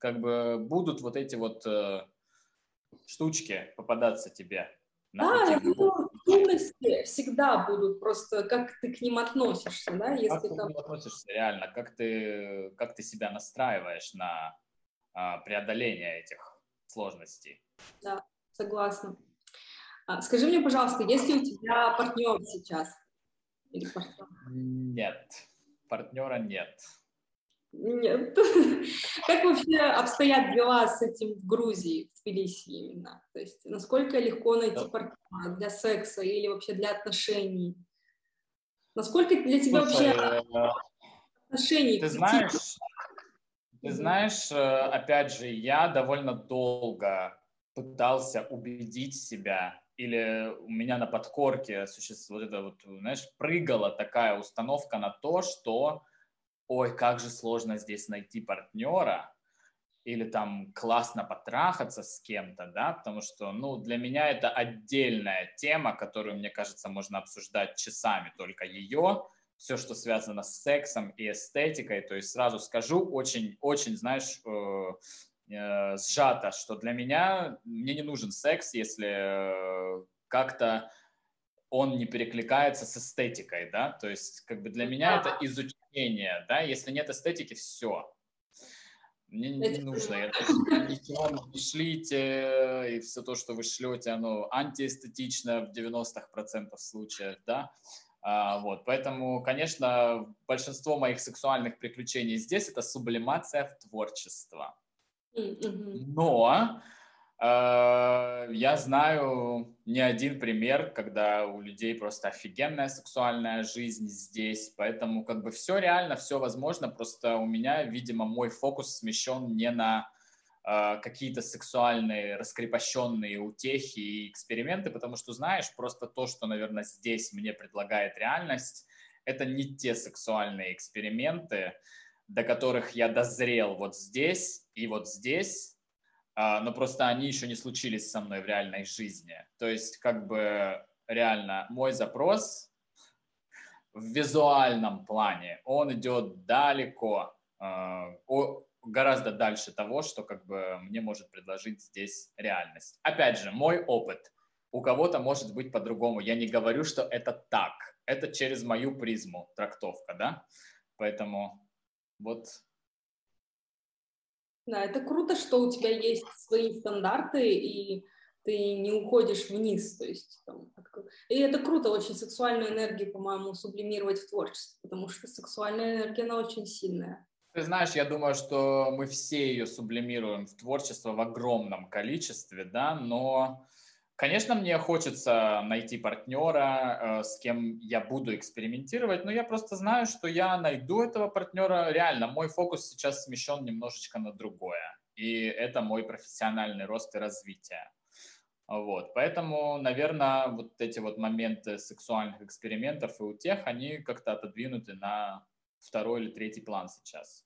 как бы будут вот эти вот э, штучки попадаться тебе. Да, я думаю, трудности всегда будут, просто как ты к ним относишься, да? Если как ты там... к ним относишься, реально, как ты, как ты себя настраиваешь на а, преодоление этих сложностей. Да, согласна. А, скажи мне, пожалуйста, есть ли у тебя партнер сейчас? Или партнер? Нет, партнера нет. Нет. Как вообще обстоят дела с этим в Грузии, в Тбилиси именно? То есть насколько легко найти партнера для секса или вообще для отношений? Насколько для тебя Слушай, вообще отношений? Ты знаешь, ты знаешь, э, опять же, я довольно долго пытался убедить себя, или у меня на подкорке существует вот это вот, знаешь, прыгала такая установка на то, что ой, как же сложно здесь найти партнера, или там классно потрахаться с кем-то, да, потому что, ну, для меня это отдельная тема, которую, мне кажется, можно обсуждать часами, только ее, все, что связано с сексом и эстетикой, то есть сразу скажу, очень, очень, знаешь, э, э, сжато, что для меня, мне не нужен секс, если э, как-то он не перекликается с эстетикой, да, то есть как бы для меня это изучение, да, если нет эстетики, все, мне не нужно это. Ничего не шлите, и все то, что вы шлете, оно антиэстетично в 90% случаев, да. А, вот, поэтому, конечно, большинство моих сексуальных приключений здесь это сублимация в творчество. Но Э, я знаю не один пример, когда у людей просто офигенная сексуальная жизнь здесь, поэтому как бы все реально, все возможно, просто у меня, видимо, мой фокус смещен не на э, какие-то сексуальные раскрепощенные утехи и эксперименты, потому что, знаешь, просто то, что, наверное, здесь мне предлагает реальность, это не те сексуальные эксперименты, до которых я дозрел вот здесь и вот здесь, но просто они еще не случились со мной в реальной жизни. То есть, как бы реально мой запрос в визуальном плане, он идет далеко, а, гораздо дальше того, что как бы мне может предложить здесь реальность. Опять же, мой опыт. У кого-то может быть по-другому. Я не говорю, что это так. Это через мою призму трактовка, да? Поэтому вот да, это круто, что у тебя есть свои стандарты, и ты не уходишь вниз, то есть там, и это круто, очень сексуальную энергию, по-моему, сублимировать в творчество, потому что сексуальная энергия, она очень сильная. Ты знаешь, я думаю, что мы все ее сублимируем в творчество в огромном количестве, да, но Конечно, мне хочется найти партнера, э, с кем я буду экспериментировать, но я просто знаю, что я найду этого партнера. Реально, мой фокус сейчас смещен немножечко на другое. И это мой профессиональный рост и развитие. Вот, поэтому, наверное, вот эти вот моменты сексуальных экспериментов и у тех, они как-то отодвинуты на второй или третий план сейчас.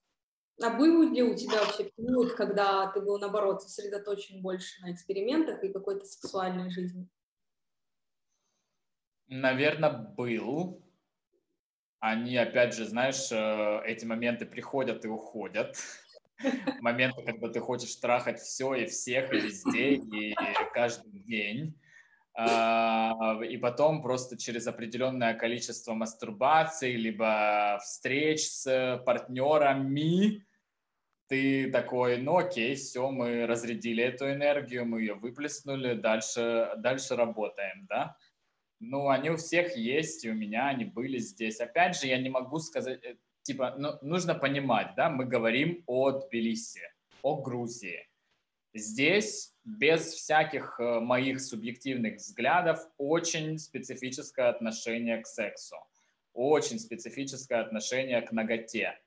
А был ли у тебя вообще период, когда ты был, наоборот, сосредоточен больше на экспериментах и какой-то сексуальной жизни? Наверное, был. Они, опять же, знаешь, э, эти моменты приходят и уходят. Моменты, когда ты хочешь трахать все и всех, и везде, и каждый день. А, и потом просто через определенное количество мастурбаций, либо встреч с партнерами, ты такой, ну окей, все, мы разрядили эту энергию, мы ее выплеснули, дальше, дальше работаем, да? Ну, они у всех есть, и у меня они были здесь. Опять же, я не могу сказать, э, типа, ну, нужно понимать, да, мы говорим о Тбилиси, о Грузии. Здесь без всяких э, моих субъективных взглядов очень специфическое отношение к сексу, очень специфическое отношение к ноготе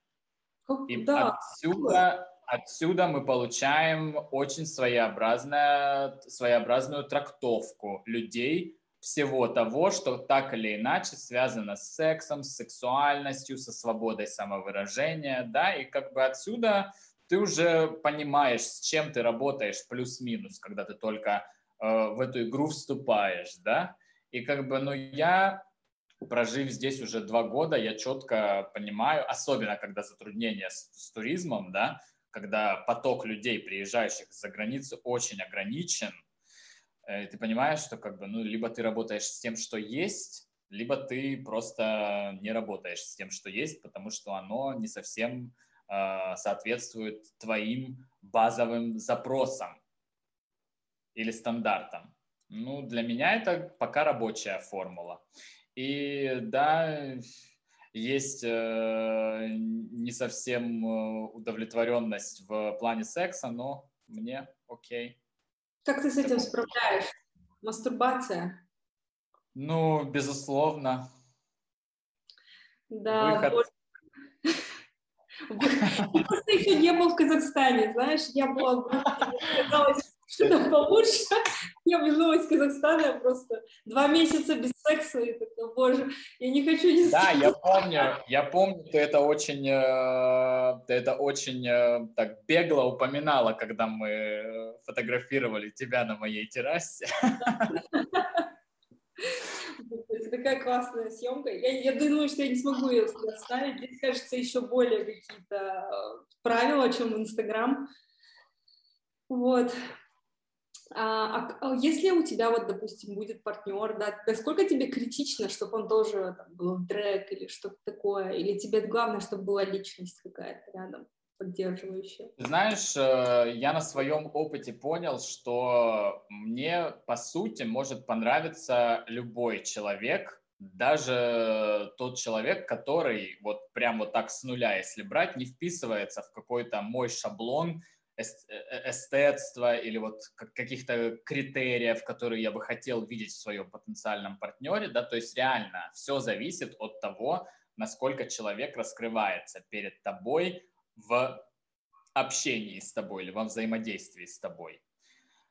и да. отсюда, отсюда мы получаем очень своеобразную, своеобразную трактовку людей всего того, что так или иначе связано с сексом, с сексуальностью, со свободой самовыражения, да, и как бы отсюда ты уже понимаешь, с чем ты работаешь плюс-минус, когда ты только э, в эту игру вступаешь, да, и как бы, ну, я прожив здесь уже два года, я четко понимаю, особенно когда затруднения с, с туризмом, да, когда поток людей, приезжающих за границу, очень ограничен, э, ты понимаешь, что как бы, ну, либо ты работаешь с тем, что есть, либо ты просто не работаешь с тем, что есть, потому что оно не совсем э, соответствует твоим базовым запросам или стандартам. Ну, для меня это пока рабочая формула. И да, есть э, не совсем э, удовлетворенность в плане секса, но мне окей. Как ты с этим справляешь? Мастурбация? Ну, безусловно. Да, Выход. Я просто еще не был в Казахстане, знаешь, я была в Грузии, что-то получше. Я вернулась из Казахстана просто два месяца без секса, и такая, боже, я не хочу ни Да, я помню, я помню, ты это очень, э, ты это очень э, так бегло упоминала, когда мы фотографировали тебя на моей террасе. Это такая классная съемка. Я, я думаю, что я не смогу ее оставить. Здесь, кажется, еще более какие-то э, правила, чем в Инстаграм. Вот. А, а, а если у тебя, вот, допустим, будет партнер, да, насколько тебе критично, чтобы он тоже там, был в дрэк или что-то такое? Или тебе главное, чтобы была личность какая-то рядом? поддерживающая. Знаешь, э, я на своем опыте понял, что мне, по сути, может понравиться любой человек, даже тот человек, который вот прям вот так с нуля, если брать, не вписывается в какой-то мой шаблон эстетства или вот каких-то критериев, которые я бы хотел видеть в своем потенциальном партнере, да, то есть реально все зависит от того, насколько человек раскрывается перед тобой в общении с тобой или во взаимодействии с тобой.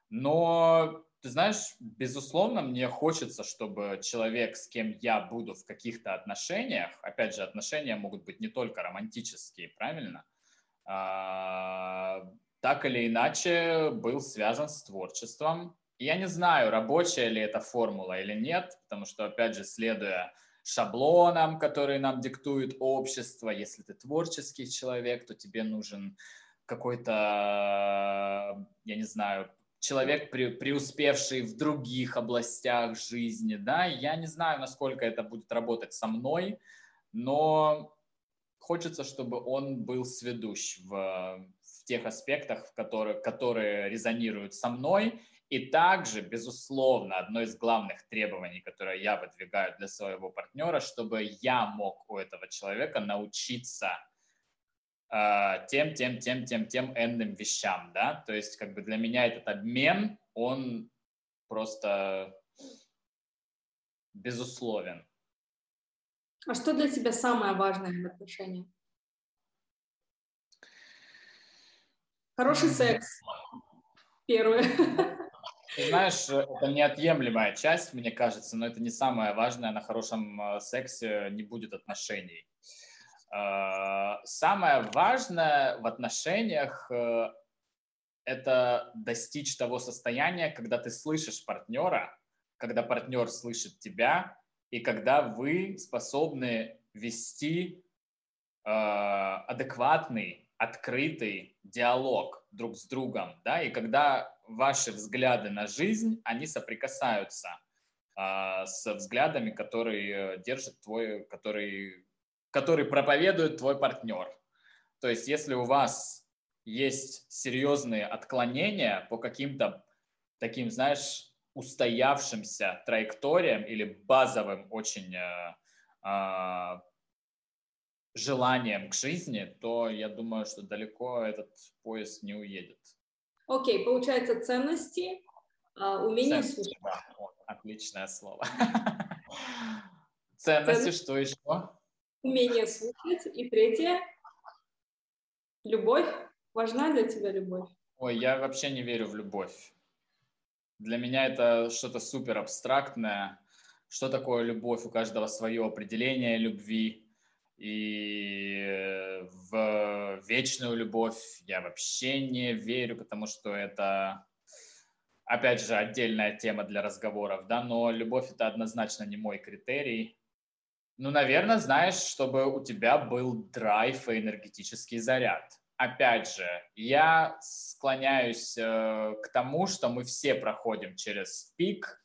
Но, ты знаешь, безусловно, мне хочется, чтобы человек, с кем я буду в каких-то отношениях, опять же, отношения могут быть не только романтические, правильно? Так или иначе был связан с творчеством. я не знаю, рабочая ли эта формула или нет, потому что, опять же, следуя шаблонам, которые нам диктует общество. Если ты творческий человек, то тебе нужен какой-то, я не знаю, человек, преуспевший в других областях жизни, да, я не знаю, насколько это будет работать со мной, но хочется, чтобы он был сведущ в тех аспектах, в которых, которые резонируют со мной, и также, безусловно, одно из главных требований, которое я выдвигаю для своего партнера, чтобы я мог у этого человека научиться э, тем, тем, тем, тем, тем энным вещам, да, то есть как бы для меня этот обмен, он просто безусловен. А что для тебя самое важное в отношениях? Хороший секс. Первое. Ты знаешь, это неотъемлемая часть, мне кажется, но это не самое важное. На хорошем э, сексе не будет отношений. Э, самое важное в отношениях э, – это достичь того состояния, когда ты слышишь партнера, когда партнер слышит тебя, и когда вы способны вести адекватный, открытый диалог друг с другом, да, и когда ваши взгляды на жизнь, они соприкасаются э, с взглядами, которые держит твой, который, который проповедует твой партнер. То есть, если у вас есть серьезные отклонения по каким-то таким, знаешь, устоявшимся траекториям или базовым очень э, э, желанием к жизни, то я думаю, что далеко этот поезд не уедет. Окей, получается ценности, а, умение Ценности, слушать. Да, вот, отличное слово. Ценности, что еще? Умение слушать. И третье, любовь. Важна для тебя любовь? Ой, я вообще не верю в любовь. Для меня это что-то супер абстрактное. Что такое любовь? У каждого свое определение любви. И э, в вечную любовь я вообще не верю, потому что это, опять же, отдельная тема для разговоров, да, но любовь это однозначно не мой критерий. Ну, наверное, знаешь, чтобы у тебя был драйв и энергетический заряд. Опять же, я склоняюсь э, к тому, что мы все проходим через пик,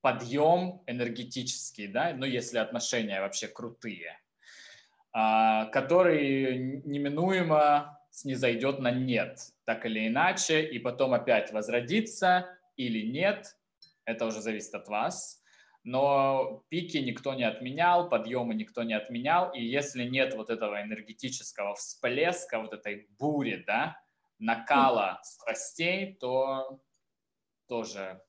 подъем энергетический, да, ну, если отношения вообще крутые – который неминуемо снизойдет на нет, так или иначе, и потом опять возродится или нет, это уже зависит от вас. Но пики никто не отменял, подъемы никто не отменял, и если нет вот этого энергетического всплеска, вот этой бури, да, накала страстей, то тоже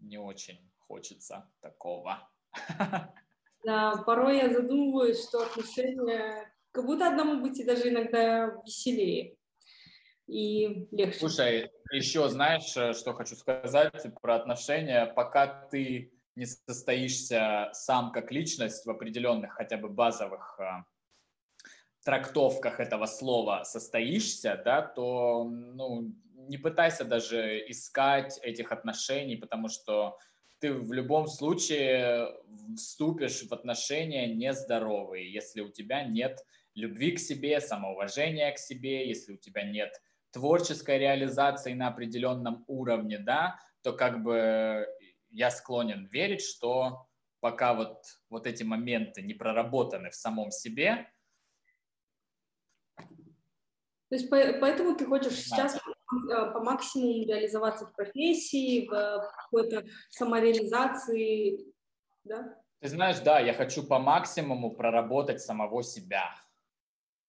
не очень хочется такого. Да, порой я задумываюсь, что отношения как будто одному быть и даже иногда веселее. и легче. Слушай, еще знаешь, э, что хочу сказать про отношения? Пока ты не состоишься сам как личность в определенных хотя бы базовых э, трактовках этого слова состоишься, да, то ну, не пытайся даже искать этих отношений, потому что ты в любом случае вступишь в отношения нездоровые, если у тебя нет любви к себе, самоуважения к себе, если у тебя нет творческой реализации на определенном уровне, да, то как бы я склонен верить, что пока вот, вот эти моменты не проработаны в самом себе. То есть поэтому ты хочешь сейчас э, по максимуму реализоваться в профессии, в какой-то самореализации, да? Ты знаешь, да, я хочу по максимуму проработать самого себя.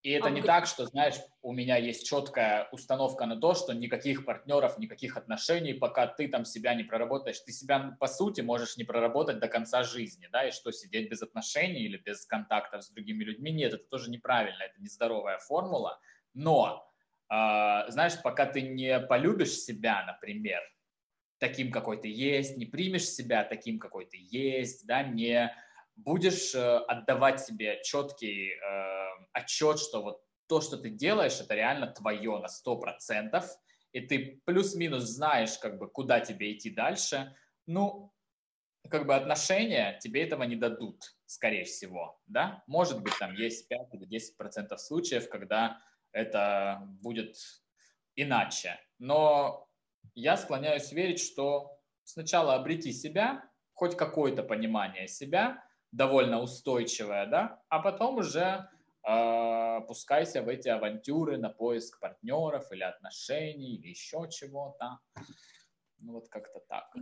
И это а не так, что, знаешь, у меня есть четкая установка на то, что никаких партнеров, никаких отношений, пока ты там себя не проработаешь. Ты себя, по сути, можешь не проработать до конца жизни, да, и что, сидеть без отношений или без контактов с другими людьми? Нет, это тоже неправильно, это нездоровая формула. Но, э, знаешь, пока ты не полюбишь себя, например, таким, какой ты есть, не примешь себя таким, какой ты есть, да, не будешь э, отдавать себе четкий э, отчет, что вот то, что ты делаешь, это реально твое на 100%, и ты плюс-минус знаешь, как бы, куда тебе идти дальше, ну, как бы отношения тебе этого не дадут, скорее всего, да? Может быть, там есть 5 или 10% случаев, когда это будет иначе. Но я склоняюсь верить, что сначала обрети себя, хоть какое-то понимание себя, довольно устойчивое, да, а потом уже э, пускайся в эти авантюры на поиск партнеров или отношений или еще чего-то. Ну вот как-то так.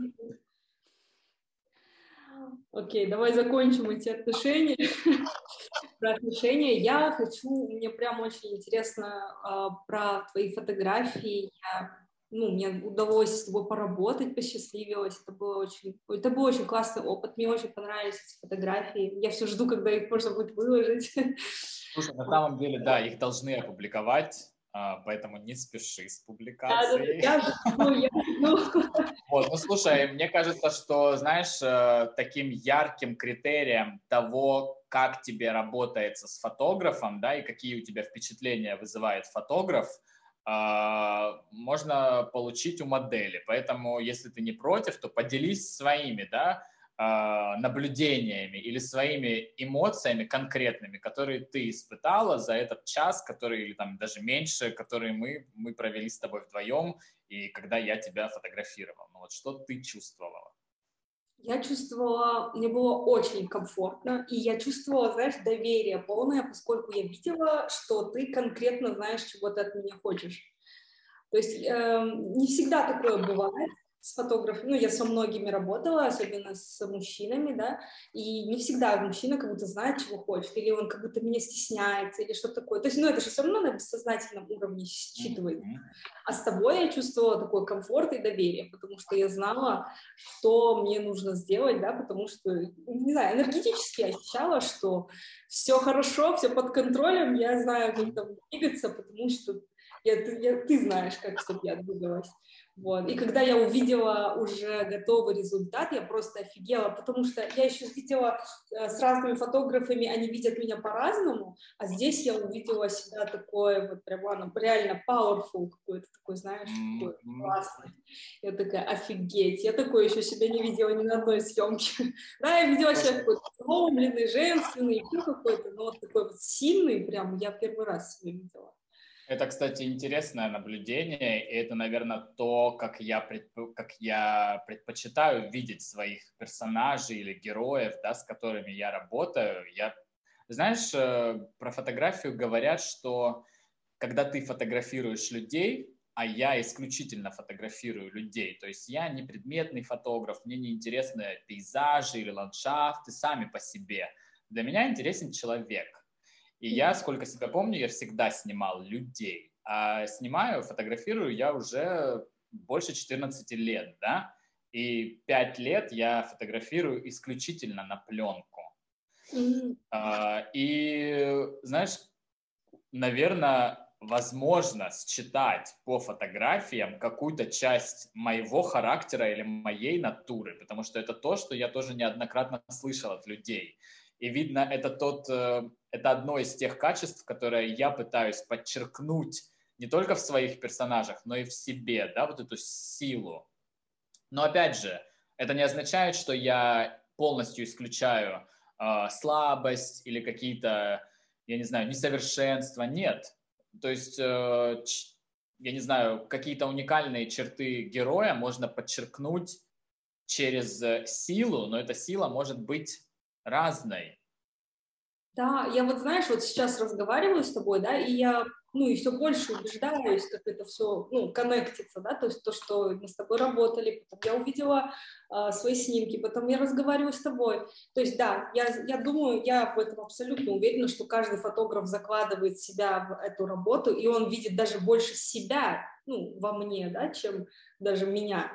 Окей, давай закончим эти отношения. про отношения. Я хочу, мне прям очень интересно э, про твои фотографии. Я ну, мне удалось с тобой поработать, посчастливилось, это было очень, это был очень классный опыт, мне очень понравились эти фотографии, я все жду, когда их можно будет выложить. Слушай, на самом деле, да, их должны опубликовать, а, поэтому не спеши с публикацией. Да, да, я, ну, я, Вот, ну слушай, мне кажется, что, знаешь, э, таким ярким критерием того, как тебе работается с фотографом, да, и какие у тебя впечатления вызывает фотограф – а, можно получить у модели. Поэтому, если ты не против, то поделись своими да, а, наблюдениями или своими эмоциями конкретными, которые ты испытала за этот час, который или там даже меньше, который мы, мы провели с тобой вдвоем, и когда я тебя фотографировал. Ну вот что ты чувствовала? я чувствовала, мне было очень комфортно, и я чувствовала, знаешь, доверие полное, поскольку я видела, что ты конкретно знаешь, чего ты от меня хочешь. То есть э, не всегда такое бывает, с фотографом, ну, я со многими работала, особенно с мужчинами, да, и не всегда мужчина как будто знает, чего хочет, или он как будто меня стесняется, или что такое. То есть, ну, это же все равно на бессознательном уровне считывает. А с тобой я чувствовала такой комфорт и доверие, потому что я знала, что мне нужно сделать, да, потому что, не знаю, энергетически я ощущала, что все хорошо, все под контролем, я знаю, как там двигаться, потому что я, я, ты знаешь, как чтобы я двигалась. Вот. И когда я увидела уже готовый результат, я просто офигела, потому что я еще видела э, с разными фотографами, они видят меня по-разному, а здесь я увидела себя такое вот прямо реально powerful какой-то такой, знаешь, такой классный. Я такая, офигеть, я такое еще себя не видела ни на одной съемке. Да, я видела себя какой-то сломленный, женственный, еще какой-то, но вот такой вот сильный, прям я первый раз себя видела. Это, кстати, интересное наблюдение, и это, наверное, то, как я, предп... как я предпочитаю видеть своих персонажей или героев, да, с которыми я работаю. Я... Знаешь, э, про фотографию говорят, что когда ты фотографируешь людей, а я исключительно фотографирую людей, то есть я не предметный фотограф, мне не интересны пейзажи или ландшафты сами по себе. Для меня интересен человек – и я, сколько себя помню, я всегда снимал людей. А снимаю, фотографирую я уже больше 14 лет, да, и 5 лет я фотографирую исключительно на пленку. Mm-hmm. А, и, знаешь, наверное, возможно считать по фотографиям какую-то часть моего характера или моей натуры, потому что это то, что я тоже неоднократно слышал от людей. И видно, это, тот, э, это одно из тех качеств, которые я пытаюсь подчеркнуть не только в своих персонажах, но и в себе, да, вот эту силу. Но опять же, это не означает, что я полностью исключаю э, слабость или какие-то, я не знаю, несовершенства. Нет. То есть, э, я не знаю, какие-то уникальные черты героя можно подчеркнуть через э, силу, но эта сила может быть разной. Да, я вот, знаешь, вот сейчас разговариваю с тобой, да, и я ну, и все больше убеждаюсь, как это все, ну, коннектится, да, то есть то, что мы с тобой работали, потом я увидела э, свои снимки, потом я разговариваю с тобой, то есть, да, я, я думаю, я в этом абсолютно уверена, что каждый фотограф закладывает себя в эту работу, и он видит даже больше себя, ну, во мне, да, чем даже меня,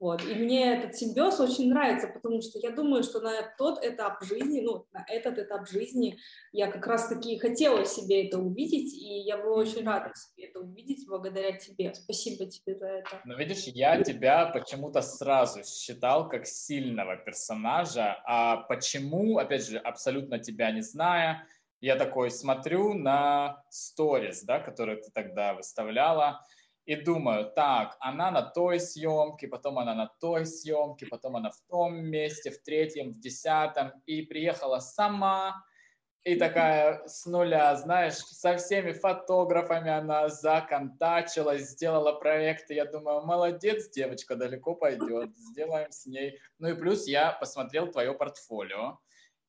вот. И мне этот симбиоз очень нравится, потому что я думаю, что на тот этап жизни, ну, на этот этап жизни я как раз-таки хотела себе это увидеть, и я была очень рада себе это увидеть благодаря тебе. Спасибо тебе за это. Но видишь, я тебя почему-то сразу считал как сильного персонажа, а почему, опять же, абсолютно тебя не зная, я такой смотрю на сторис, да, которые ты тогда выставляла, и думаю, так, она на той съемке, потом она на той съемке, потом она в том месте, в третьем, в десятом, и приехала сама, и такая с нуля, знаешь, со всеми фотографами она законтачилась, сделала проекты. Я думаю, молодец, девочка, далеко пойдет, сделаем с ней. Ну и плюс я посмотрел твое портфолио,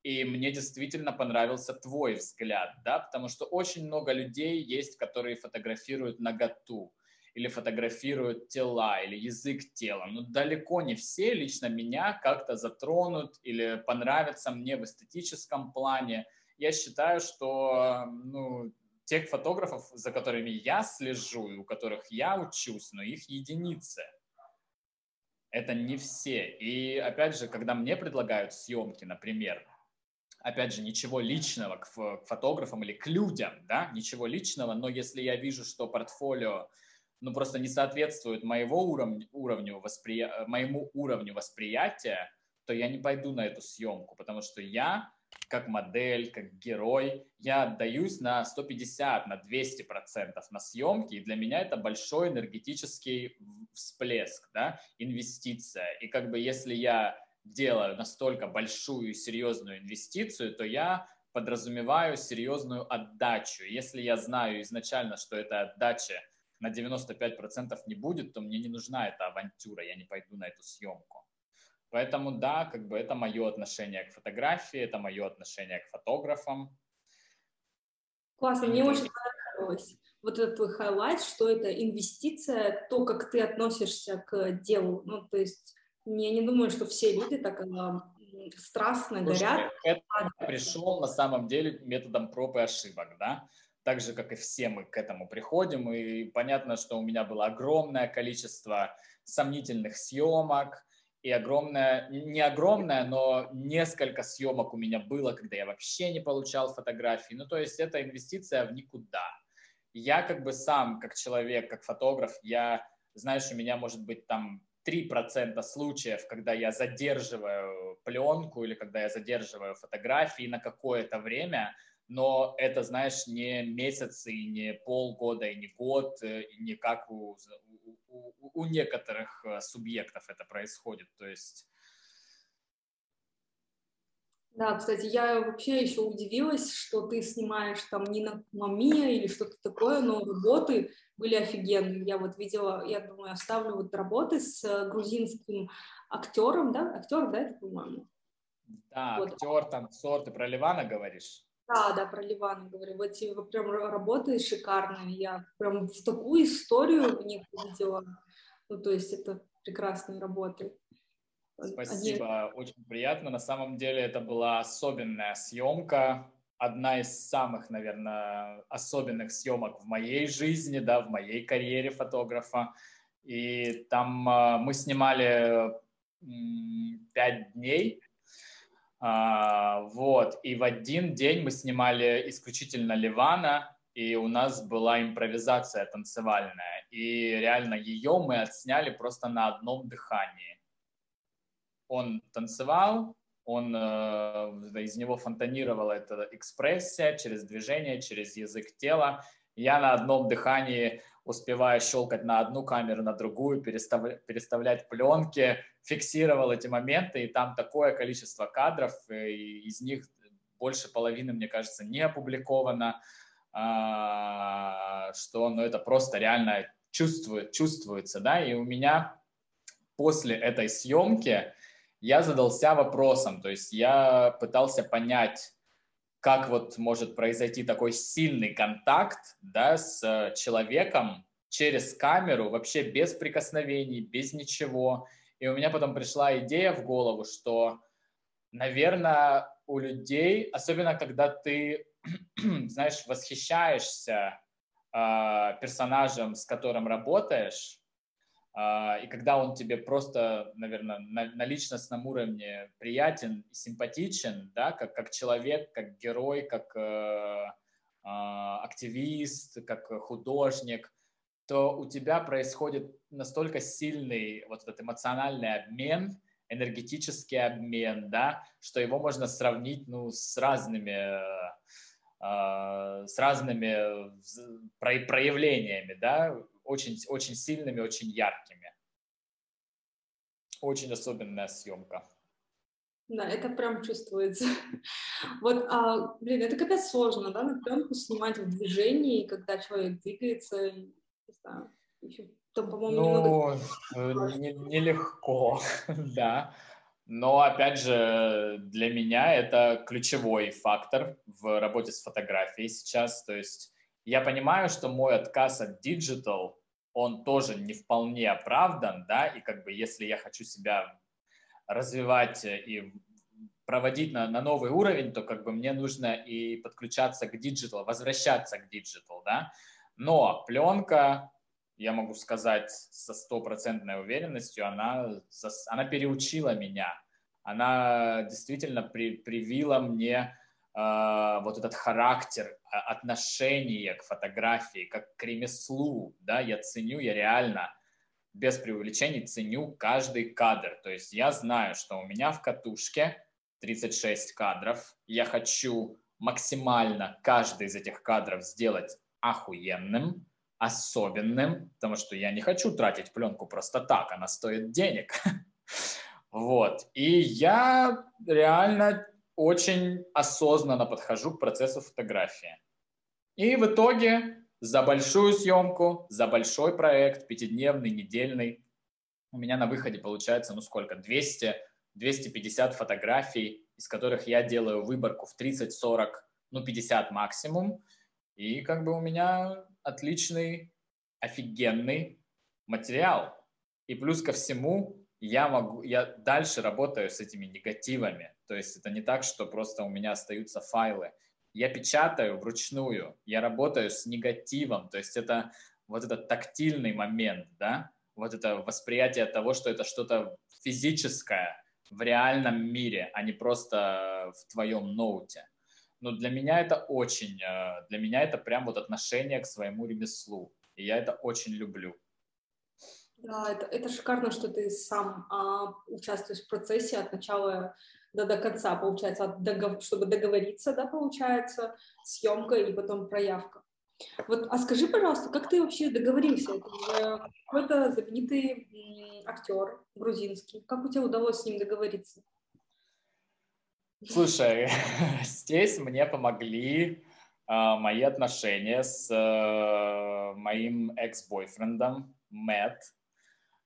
и мне действительно понравился твой взгляд, да, потому что очень много людей есть, которые фотографируют наготу или фотографируют тела, или язык тела. Но далеко не все лично меня как-то затронут или понравятся мне в эстетическом плане. Я считаю, что ну, тех фотографов, за которыми я слежу и у которых я учусь, но их единицы. Это не все. И опять же, когда мне предлагают съемки, например, опять же, ничего личного к, фотографам или к людям, да, ничего личного, но если я вижу, что портфолио ну, просто не соответствует моего уровню, уровню восприя... моему уровню восприятия, то я не пойду на эту съемку, потому что я как модель, как герой, я отдаюсь на 150, на 200 процентов на съемки, и для меня это большой энергетический всплеск, да, инвестиция. И как бы если я делаю настолько большую и серьезную инвестицию, то я подразумеваю серьезную отдачу. Если я знаю изначально, что эта отдача на 95% не будет, то мне не нужна эта авантюра, я не пойду на эту съемку. Поэтому да, как бы это мое отношение к фотографии, это мое отношение к фотографам. Классно, мне очень понравилось вот этот твой highlight, что это инвестиция, то, как ты относишься к делу. Ну, то есть я не думаю, что все люди так э, страстно Слушай, горят. Это пришел на самом деле методом проб и ошибок, да так же, как и все мы к этому приходим. И понятно, что у меня было огромное количество сомнительных съемок, и огромное, не огромное, но несколько съемок у меня было, когда я вообще не получал фотографии. Ну, то есть это инвестиция в никуда. Я как бы сам, как человек, как фотограф, я, знаешь, у меня может быть там 3% случаев, когда я задерживаю пленку или когда я задерживаю фотографии на какое-то время – но это, знаешь, не месяцы, не полгода, и не год, э, и не как у, у, у некоторых э, субъектов это происходит. То есть да, кстати, я вообще еще удивилась, что ты снимаешь там не на Мамия или что-то такое, но работы были офигенные. Я вот видела, я думаю, оставлю вот работы с э, грузинским актером, да? Актер, да, это, по-моему? Да, вот. актер, там, сорты про Ливана говоришь? Да, да, про Ливана говорю. Вот эти прям работы шикарные. Я прям в такую историю в них видела. Ну, то есть это прекрасные работы. Спасибо, Они... очень приятно. На самом деле это была особенная съемка, одна из самых, наверное, особенных съемок в моей жизни, да, в моей карьере фотографа. И там э, мы снимали пять дней, а, вот, и в один день мы снимали исключительно Ливана, и у нас была импровизация танцевальная, и реально ее мы отсняли просто на одном дыхании. Он танцевал, он, э, из него фонтанировала эта экспрессия через движение, через язык тела. Я на одном дыхании успеваю щелкать на одну камеру, на другую, перестав, переставлять пленки, фиксировал эти моменты, и там такое количество кадров, и из них больше половины, мне кажется, не опубликовано, а, что ну, это просто реально чувствует, чувствуется, да, и у меня после этой съемки я задался вопросом, то есть я пытался понять, как вот может произойти такой сильный контакт да, с человеком через камеру, вообще без прикосновений, без ничего. И у меня потом пришла идея в голову, что, наверное, у людей, особенно когда ты, знаешь, восхищаешься э, персонажем, с которым работаешь, и когда он тебе просто, наверное, на, на личностном уровне приятен симпатичен, да, как, как человек, как герой, как э, э, активист, как художник, то у тебя происходит настолько сильный вот этот эмоциональный обмен, энергетический обмен, да, что его можно сравнить ну, с разными э, с разными проявлениями, да, очень, очень сильными, очень яркими. Очень особенная съемка. Да, это прям чувствуется. Вот, а, блин, это капец сложно, да, на пленку снимать в движении, когда человек двигается, не знаю, еще там, по-моему, ну, немного... Э, нелегко, не да. Но, опять же, для меня это ключевой фактор в работе с фотографией сейчас. То есть я понимаю, что мой отказ от digital он тоже не вполне оправдан, да, и как бы если я хочу себя развивать и проводить на, на новый уровень, то как бы мне нужно и подключаться к digital, возвращаться к digital, да. Но пленка, я могу сказать со стопроцентной уверенностью, она, она переучила меня. Она действительно при, привила мне э, вот этот характер, а, отношение к фотографии, как к ремеслу, да, я ценю, я реально без преувеличений ценю каждый кадр. То есть я знаю, что у меня в катушке 36 кадров, я хочу максимально каждый из этих кадров сделать охуенным, особенным, потому что я не хочу тратить пленку просто так, она стоит денег. Вот. И я реально очень осознанно подхожу к процессу фотографии. И в итоге за большую съемку, за большой проект, пятидневный, недельный, у меня на выходе получается, ну сколько, 200, 250 фотографий, из которых я делаю выборку в 30-40, ну 50 максимум. И как бы у меня отличный, офигенный материал. И плюс ко всему я могу, я дальше работаю с этими негативами. То есть это не так, что просто у меня остаются файлы. Я печатаю вручную, я работаю с негативом. То есть это вот этот тактильный момент, да, вот это восприятие того, что это что-то физическое в реальном мире, а не просто в твоем ноуте. Но для меня это очень, э, для меня это прям вот отношение к своему ремеслу. И я это очень люблю. Да, это, это шикарно, что ты сам а, участвуешь в процессе от начала до, до конца, получается, от догов... чтобы договориться, да, получается, съемка и потом проявка. Вот, а скажи, пожалуйста, как ты вообще договорился? Это какой-то знаменитый актер грузинский. Как у тебя удалось с ним договориться? Слушай, здесь мне помогли э, мои отношения с э, моим экс-бойфрендом Мэтт.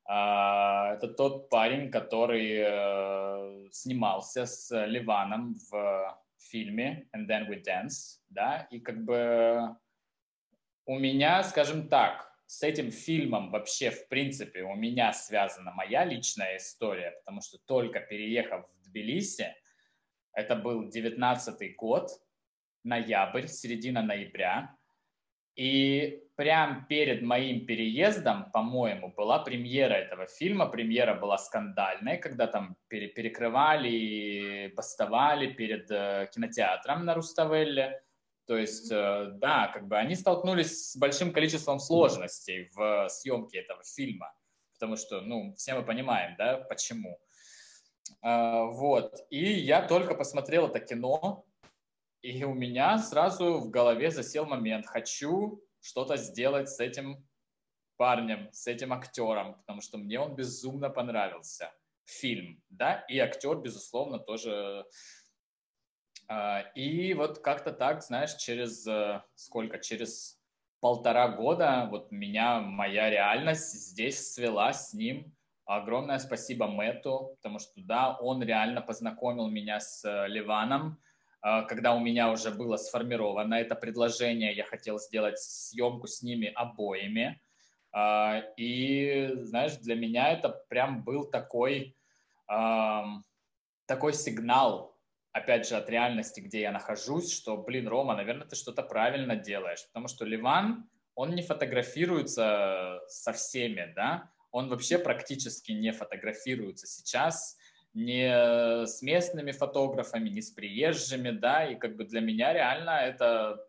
А, это тот парень, который э, снимался с Ливаном в фильме And Then We Danced, да, и как бы у меня, скажем так, с этим фильмом вообще, в принципе, у меня связана моя личная история, потому что только переехав в Тбилиси, это был 19 год, ноябрь, середина ноября, и прям перед моим переездом, по-моему, была премьера этого фильма. Премьера была скандальная, когда там пере перекрывали и бастовали перед э, кинотеатром на Руставелле. То есть, э, да, как бы они столкнулись с большим количеством сложностей в съемке этого фильма, потому что, ну, все мы понимаем, да, почему. А, вот, и я только посмотрел это кино, и у меня сразу в голове засел момент, хочу что-то сделать с этим парнем, с этим актером, потому что мне он безумно понравился. Фильм, да, и актер, безусловно, тоже а, и вот как-то так, знаешь, через э, сколько, через полтора года вот меня моя реальность здесь свела с ним. Огромное спасибо Мэту, потому что, да, он реально познакомил меня с э, Ливаном, когда у меня уже было сформировано это предложение, я хотел сделать съемку с ними обоими. А, и, знаешь, для меня это прям был такой, такой сигнал, опять же, от реальности, где я нахожусь, что, блин, Рома, наверное, ты что-то правильно делаешь, потому что Ливан, он не фотографируется со всеми, да, он вообще практически не фотографируется сейчас, не с местными фотографами, не с приезжими, да, и как бы для меня реально это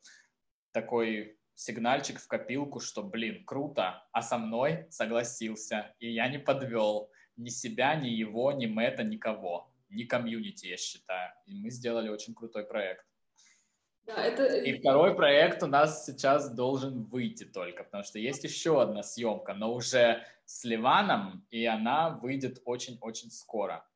такой сигнальчик в копилку, что, блин, круто, а со мной согласился, и я не подвел ни себя, ни его, ни Мэтта, никого не комьюнити, я считаю. И мы сделали очень крутой проект. Да, это... И второй проект у нас сейчас должен выйти только, потому что есть еще одна съемка, но уже с Ливаном, и она выйдет очень-очень скоро.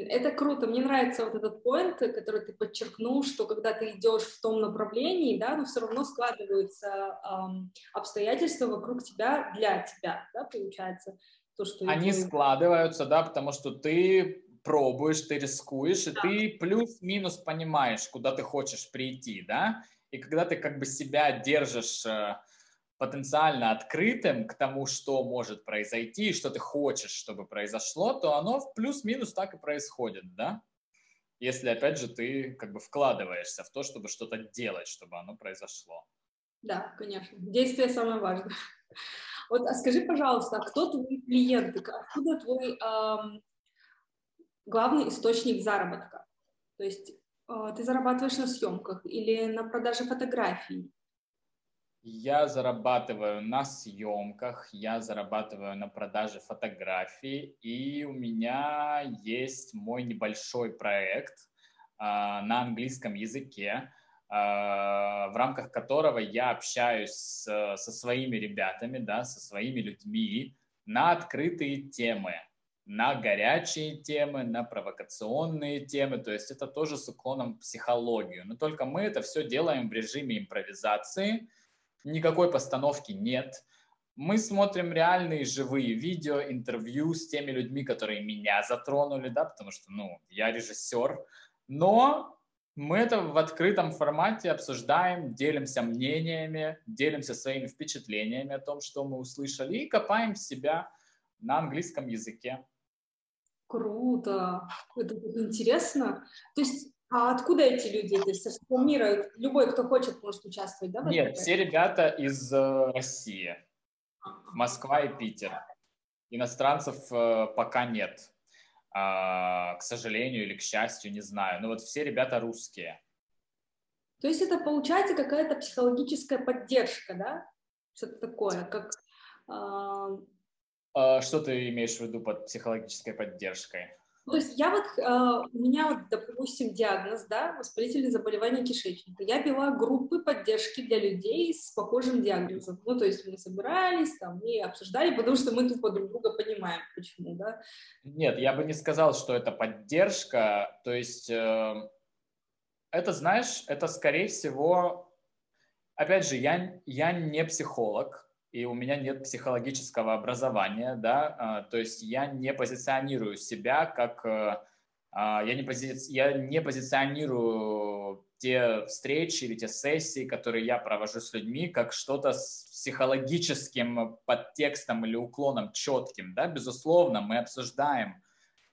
Это круто, мне нравится вот этот поинт, который ты подчеркнул, что когда ты идешь в том направлении, да, но все равно складываются эм, обстоятельства вокруг тебя для тебя, да, получается. То, что Они идет... складываются, да, потому что ты пробуешь, ты рискуешь, и ты плюс-минус понимаешь, куда ты хочешь прийти, да, и когда ты как бы себя держишь э, потенциально открытым к тому, что может произойти, что ты хочешь, чтобы произошло, то оно плюс-минус так и происходит, да, если, опять же, ты как бы вкладываешься в то, чтобы что-то делать, чтобы оно произошло. Да, конечно. Действие самое важное. Вот, а скажи, пожалуйста, а кто твои клиенты? Откуда твой эм, главный источник заработка. То есть э, ты зарабатываешь на съемках или на продаже фотографий? Я зарабатываю на съемках, я зарабатываю на продаже фотографий, и у меня есть мой небольшой проект а, на английском языке, а, в рамках которого я общаюсь с, со своими ребятами, да, со своими людьми на открытые темы на горячие темы, на провокационные темы, то есть это тоже с уклоном в психологию. Но только мы это все делаем в режиме импровизации, никакой постановки нет. Мы смотрим реальные живые видео, интервью с теми людьми, которые меня затронули, да, потому что, ну, я режиссер, но мы это в открытом формате обсуждаем, делимся мнениями, делимся своими впечатлениями о том, что мы услышали, и копаем себя на английском языке. Круто, это интересно. То есть, а откуда эти люди? То есть, со всего мира любой, кто хочет, может участвовать, да? Нет, все ребята из э, России, Москва и Питер. Иностранцев э, пока нет, а, к сожалению или к счастью, не знаю. Но вот все ребята русские. То есть это получается какая-то психологическая поддержка, да? Что-то такое, как а, а, что ты имеешь в виду под психологической поддержкой? То есть я вот, а, у меня вот, допустим, диагноз, да, воспалительное заболевание кишечника. Я вела группы поддержки для людей с похожим диагнозом. Ну, то есть мы собирались там и обсуждали, потому что мы тупо друг друга понимаем, почему, да. Нет, я бы не сказал, что это поддержка. То есть э, это, знаешь, это скорее всего, опять же, я, я не психолог, и у меня нет психологического образования, да, а, то есть я не позиционирую себя как, э, а, я не, пози, я не позиционирую те встречи или те сессии, которые я провожу с людьми, как что-то с психологическим подтекстом или уклоном четким, да, безусловно, мы обсуждаем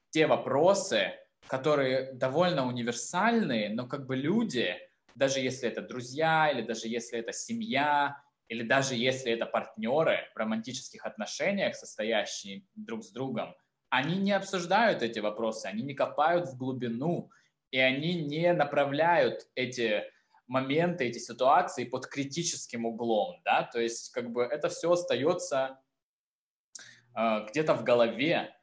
те вопросы, которые довольно универсальные, но как бы люди, даже если это друзья или даже если это семья, или даже если это партнеры в романтических отношениях, состоящие друг с другом, они не обсуждают эти вопросы, они не копают в глубину, и они не направляют эти моменты, эти ситуации под критическим углом, да, то есть как бы это все остается э, где-то в голове,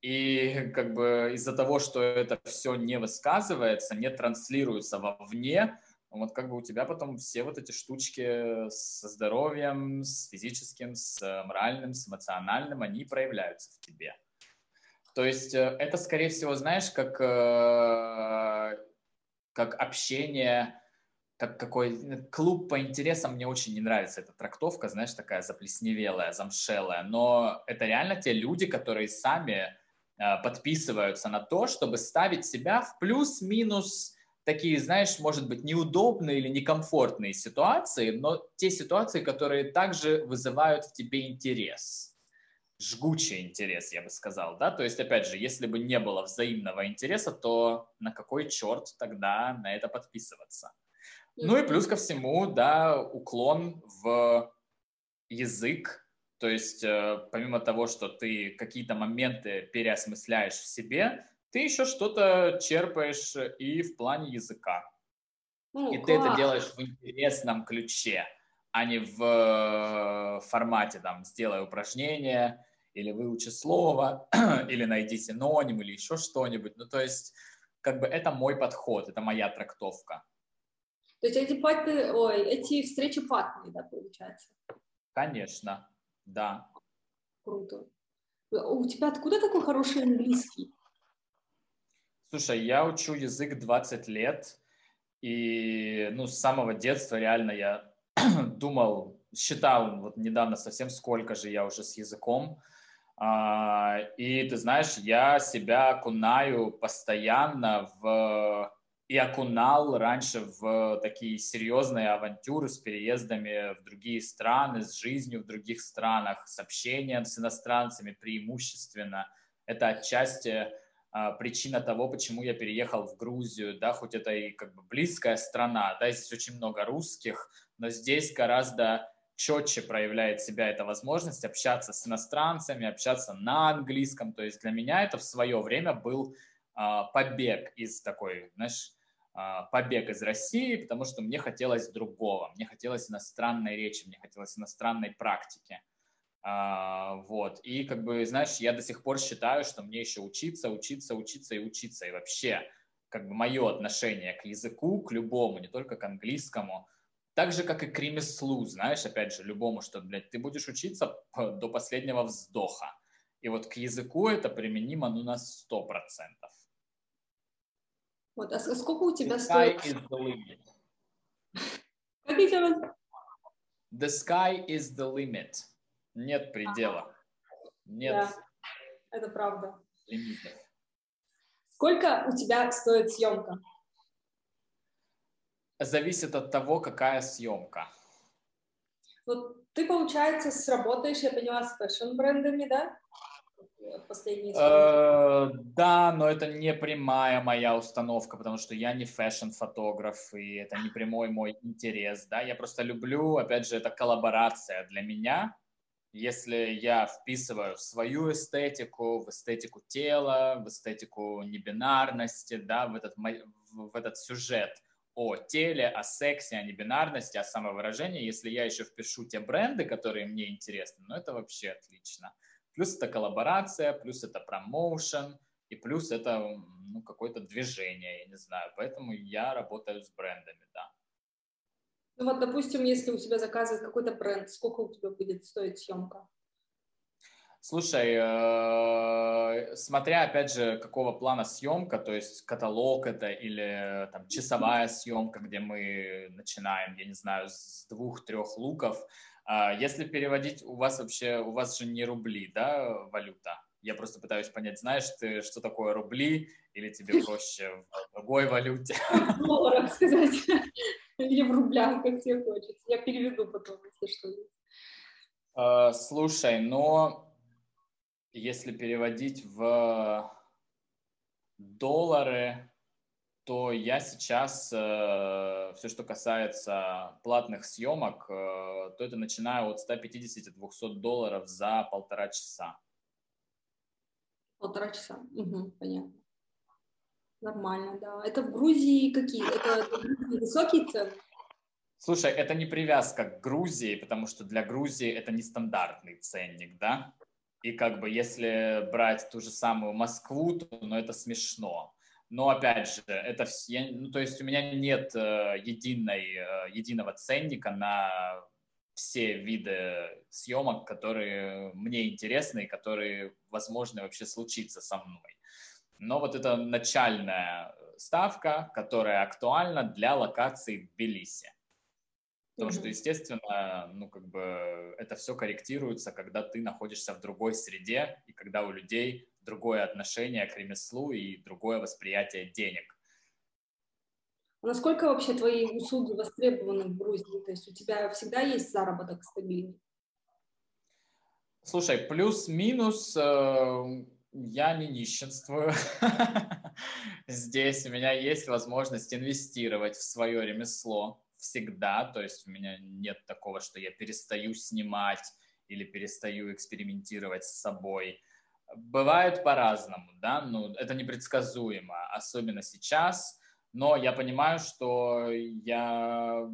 и как бы из-за того, что это все не высказывается, не транслируется вовне, вот как бы у тебя потом все вот эти штучки со здоровьем, с физическим, с моральным, с эмоциональным, они проявляются в тебе. То есть э, это, скорее всего, знаешь, как, э, как общение как какой э, клуб по интересам, мне очень не нравится эта трактовка, знаешь, такая заплесневелая, замшелая, но это реально те люди, которые сами э, подписываются на то, чтобы ставить себя в плюс-минус такие, знаешь, может быть, неудобные или некомфортные ситуации, но те ситуации, которые также вызывают в тебе интерес, жгучий интерес, я бы сказал, да, то есть, опять же, если бы не было взаимного интереса, то на какой черт тогда на это подписываться? Ну и плюс ко всему, да, уклон в язык, то есть э, помимо того, что ты какие-то моменты переосмысляешь в себе, ты еще что-то черпаешь и в плане языка. Ну, и класс. ты это делаешь в интересном ключе, а не в э, формате там «сделай упражнение», или выучи слово, или найди синоним, или еще что-нибудь. Ну, то есть, как бы это мой подход, это моя трактовка. То есть эти паты, ой, эти встречи платные, да, получается? Конечно, да. Круто. У тебя откуда такой хороший английский? Слушай, я учу язык 20 лет, и ну, с самого детства реально я думал, считал вот недавно совсем, сколько же я уже с языком. А, и ты знаешь, я себя окунаю постоянно в и окунал раньше в такие серьезные авантюры с переездами в другие страны, с жизнью в других странах, с общением с иностранцами преимущественно. Это отчасти причина того, почему я переехал в Грузию, да, хоть это и как бы близкая страна, да, здесь очень много русских, но здесь гораздо четче проявляет себя эта возможность общаться с иностранцами, общаться на английском. То есть для меня это в свое время был а, побег из такой, знаешь, а, побег из России, потому что мне хотелось другого, мне хотелось иностранной речи, мне хотелось иностранной практики. А, вот. И как бы, знаешь, я до сих пор считаю, что мне еще учиться, учиться, учиться и учиться. И вообще, как бы мое отношение к языку, к любому, не только к английскому, так же, как и к ремеслу, знаешь, опять же, любому, что, блядь, ты будешь учиться до последнего вздоха. И вот к языку это применимо, ну, на сто процентов. Вот, а сколько у тебя стоит? Как еще раз? The sky is the limit. Нет предела. Ага. Нет. Да, это правда. Лимитов. Сколько у тебя стоит съемка? Зависит от того, какая съемка. Вот ты, получается, работаешь, я поняла, с fashion-брендами, да? последние э, Да, но это не прямая моя установка, потому что я не fashion-фотограф, и это не прямой мой интерес, да, я просто люблю, опять же, это коллаборация для меня, если я вписываю в свою эстетику, в эстетику тела, в эстетику небинарности, да, в этот, в этот сюжет о теле, о сексе, о небинарности, о самовыражении, если я еще впишу те бренды, которые мне интересны, ну это вообще отлично. Плюс это коллаборация, плюс это промоушен, и плюс это ну, какое-то движение, я не знаю. Поэтому я работаю с брендами, да. Ну вот, допустим, если у тебя заказывает какой-то бренд, сколько у тебя будет стоить съемка? Слушай, э, смотря опять же, какого плана съемка, то есть каталог это или там часовая съемка, где мы начинаем, я не знаю, с двух-трех луков, а если переводить, у вас вообще, у вас же не рубли, да, валюта? Я просто пытаюсь понять, знаешь ты, что такое рубли, или тебе проще в другой валюте? Долларах сказать, или в рублях, как тебе хочется. Я переведу потом, если что. А, слушай, но если переводить в доллары, то я сейчас, э, все, что касается платных съемок, э, то это начинаю от 150-200 долларов за полтора часа. Полтора часа, угу, понятно. Нормально, да. Это в Грузии какие? Это, высокие цены? Слушай, это не привязка к Грузии, потому что для Грузии это нестандартный ценник, да? И как бы если брать ту же самую Москву, то ну, это смешно. Но опять же, это все, ну, то есть у меня нет э, единой, э, единого ценника на все виды съемок, которые мне интересны и которые, возможно, вообще случиться со мной. Но вот это начальная ставка, которая актуальна для локации в Тбилиси. Потому mm-hmm. что, естественно, ну, как бы это все корректируется, когда ты находишься в другой среде и когда у людей другое отношение к ремеслу и другое восприятие денег. А насколько вообще твои услуги востребованы в Грузии? То есть у тебя всегда есть заработок стабильный? Слушай, плюс-минус э, я не нищенствую. Здесь у меня есть возможность инвестировать в свое ремесло всегда, то есть у меня нет такого, что я перестаю снимать или перестаю экспериментировать с собой. Бывает по-разному, да, ну, это непредсказуемо, особенно сейчас, но я понимаю, что я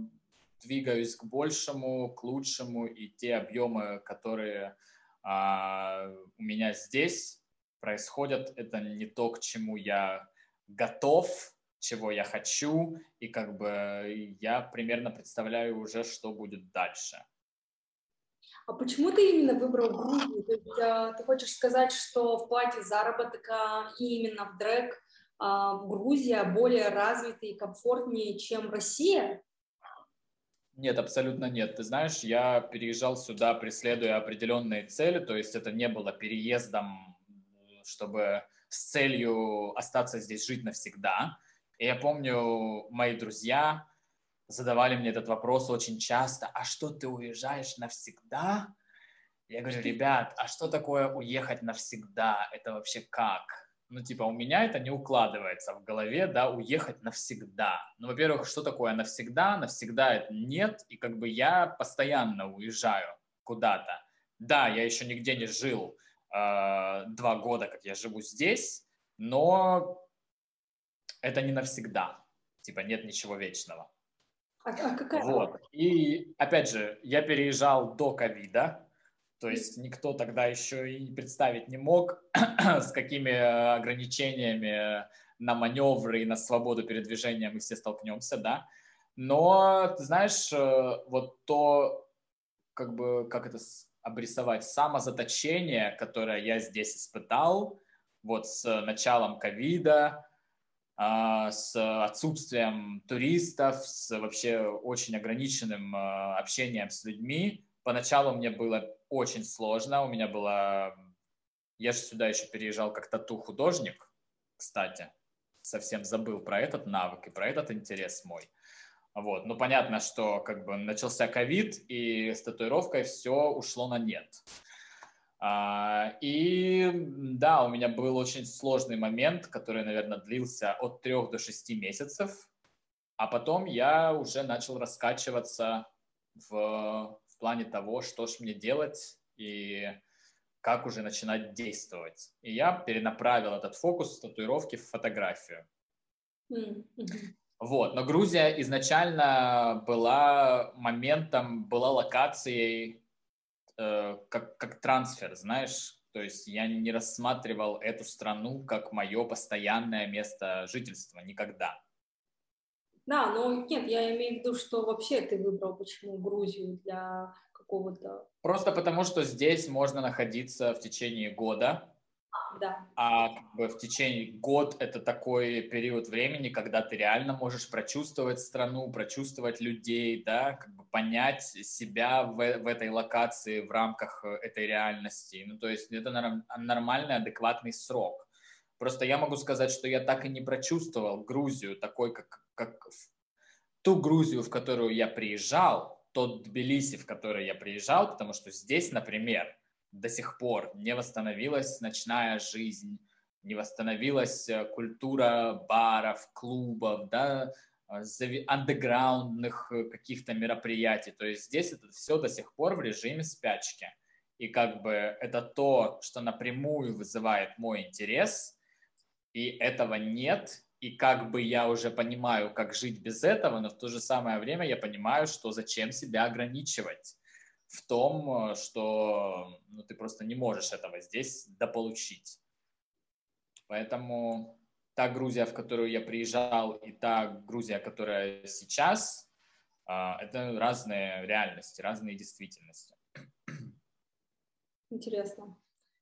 двигаюсь к большему, к лучшему, и те объемы, которые а, у меня здесь происходят, это не то, к чему я готов, чего я хочу, и как бы я примерно представляю уже, что будет дальше. А почему ты именно выбрал Грузию? То есть, а, ты хочешь сказать, что в плане заработка и именно в дрэк а, Грузия более развитая и комфортнее, чем Россия? Нет, абсолютно нет. Ты знаешь, я переезжал сюда, преследуя определенные цели, то есть это не было переездом, чтобы с целью остаться здесь жить навсегда. И я помню, мои друзья задавали мне этот вопрос очень часто, а что ты уезжаешь навсегда? Я говорю, ребят, а что такое уехать навсегда? Это вообще как? Ну, типа, у меня это не укладывается в голове, да, уехать навсегда. Ну, во-первых, что такое навсегда? Навсегда это нет, и как бы я постоянно уезжаю куда-то. Да, я еще нигде не жил два года, как я живу здесь, но это не навсегда. Типа нет ничего вечного. А, а какая? Вот. И опять же, я переезжал до ковида, то есть никто тогда еще и представить не мог, с какими ограничениями на маневры и на свободу передвижения мы все столкнемся, да. Но, ты знаешь, э, вот то, как бы, как это обрисовать, самозаточение, которое я здесь испытал, вот с началом ковида, а, с отсутствием туристов, с вообще очень ограниченным а, общением с людьми. Поначалу мне было очень сложно, у меня было... Я же сюда еще переезжал как тату-художник, кстати, совсем забыл про этот навык и про этот интерес мой. Вот. Ну, понятно, что как бы начался ковид, и с татуировкой все ушло на нет. А, и да, у меня был очень сложный момент, который, наверное, длился от трех до шести месяцев, а потом я уже начал раскачиваться в, в плане того, что ж мне делать и как уже начинать действовать. И я перенаправил этот фокус с татуировки в фотографию. Mm-hmm. Вот, но Грузия изначально была моментом, была локацией Э, как, как трансфер, знаешь, то есть я не рассматривал эту страну как мое постоянное место жительства никогда. Да, но нет, я имею в виду, что вообще ты выбрал почему Грузию для какого-то... Просто потому, что здесь можно находиться в течение года, да. А в течение год это такой период времени, когда ты реально можешь прочувствовать страну, прочувствовать людей, да, как бы понять себя в, в этой локации, в рамках э, этой реальности. Ну, то есть это нормальный, адекватный срок. Просто я могу сказать, что я так и не прочувствовал Грузию такой, как, как ту Грузию, в которую я приезжал, тот Тбилиси, в который я приезжал, потому что здесь, например, до сих пор не восстановилась ночная жизнь, не восстановилась э, культура баров, клубов, да, э, андеграундных э, каких-то мероприятий. То есть здесь это все до сих пор в режиме спячки. И как бы это то, что напрямую вызывает мой интерес, и этого нет и как бы я уже понимаю, как жить без этого, но в то же самое время я понимаю, что зачем себя ограничивать в том, что ну, ты просто не можешь этого здесь дополучить. Поэтому та Грузия, в которую я приезжал, и та Грузия, которая сейчас, а, это разные реальности, разные действительности. Интересно.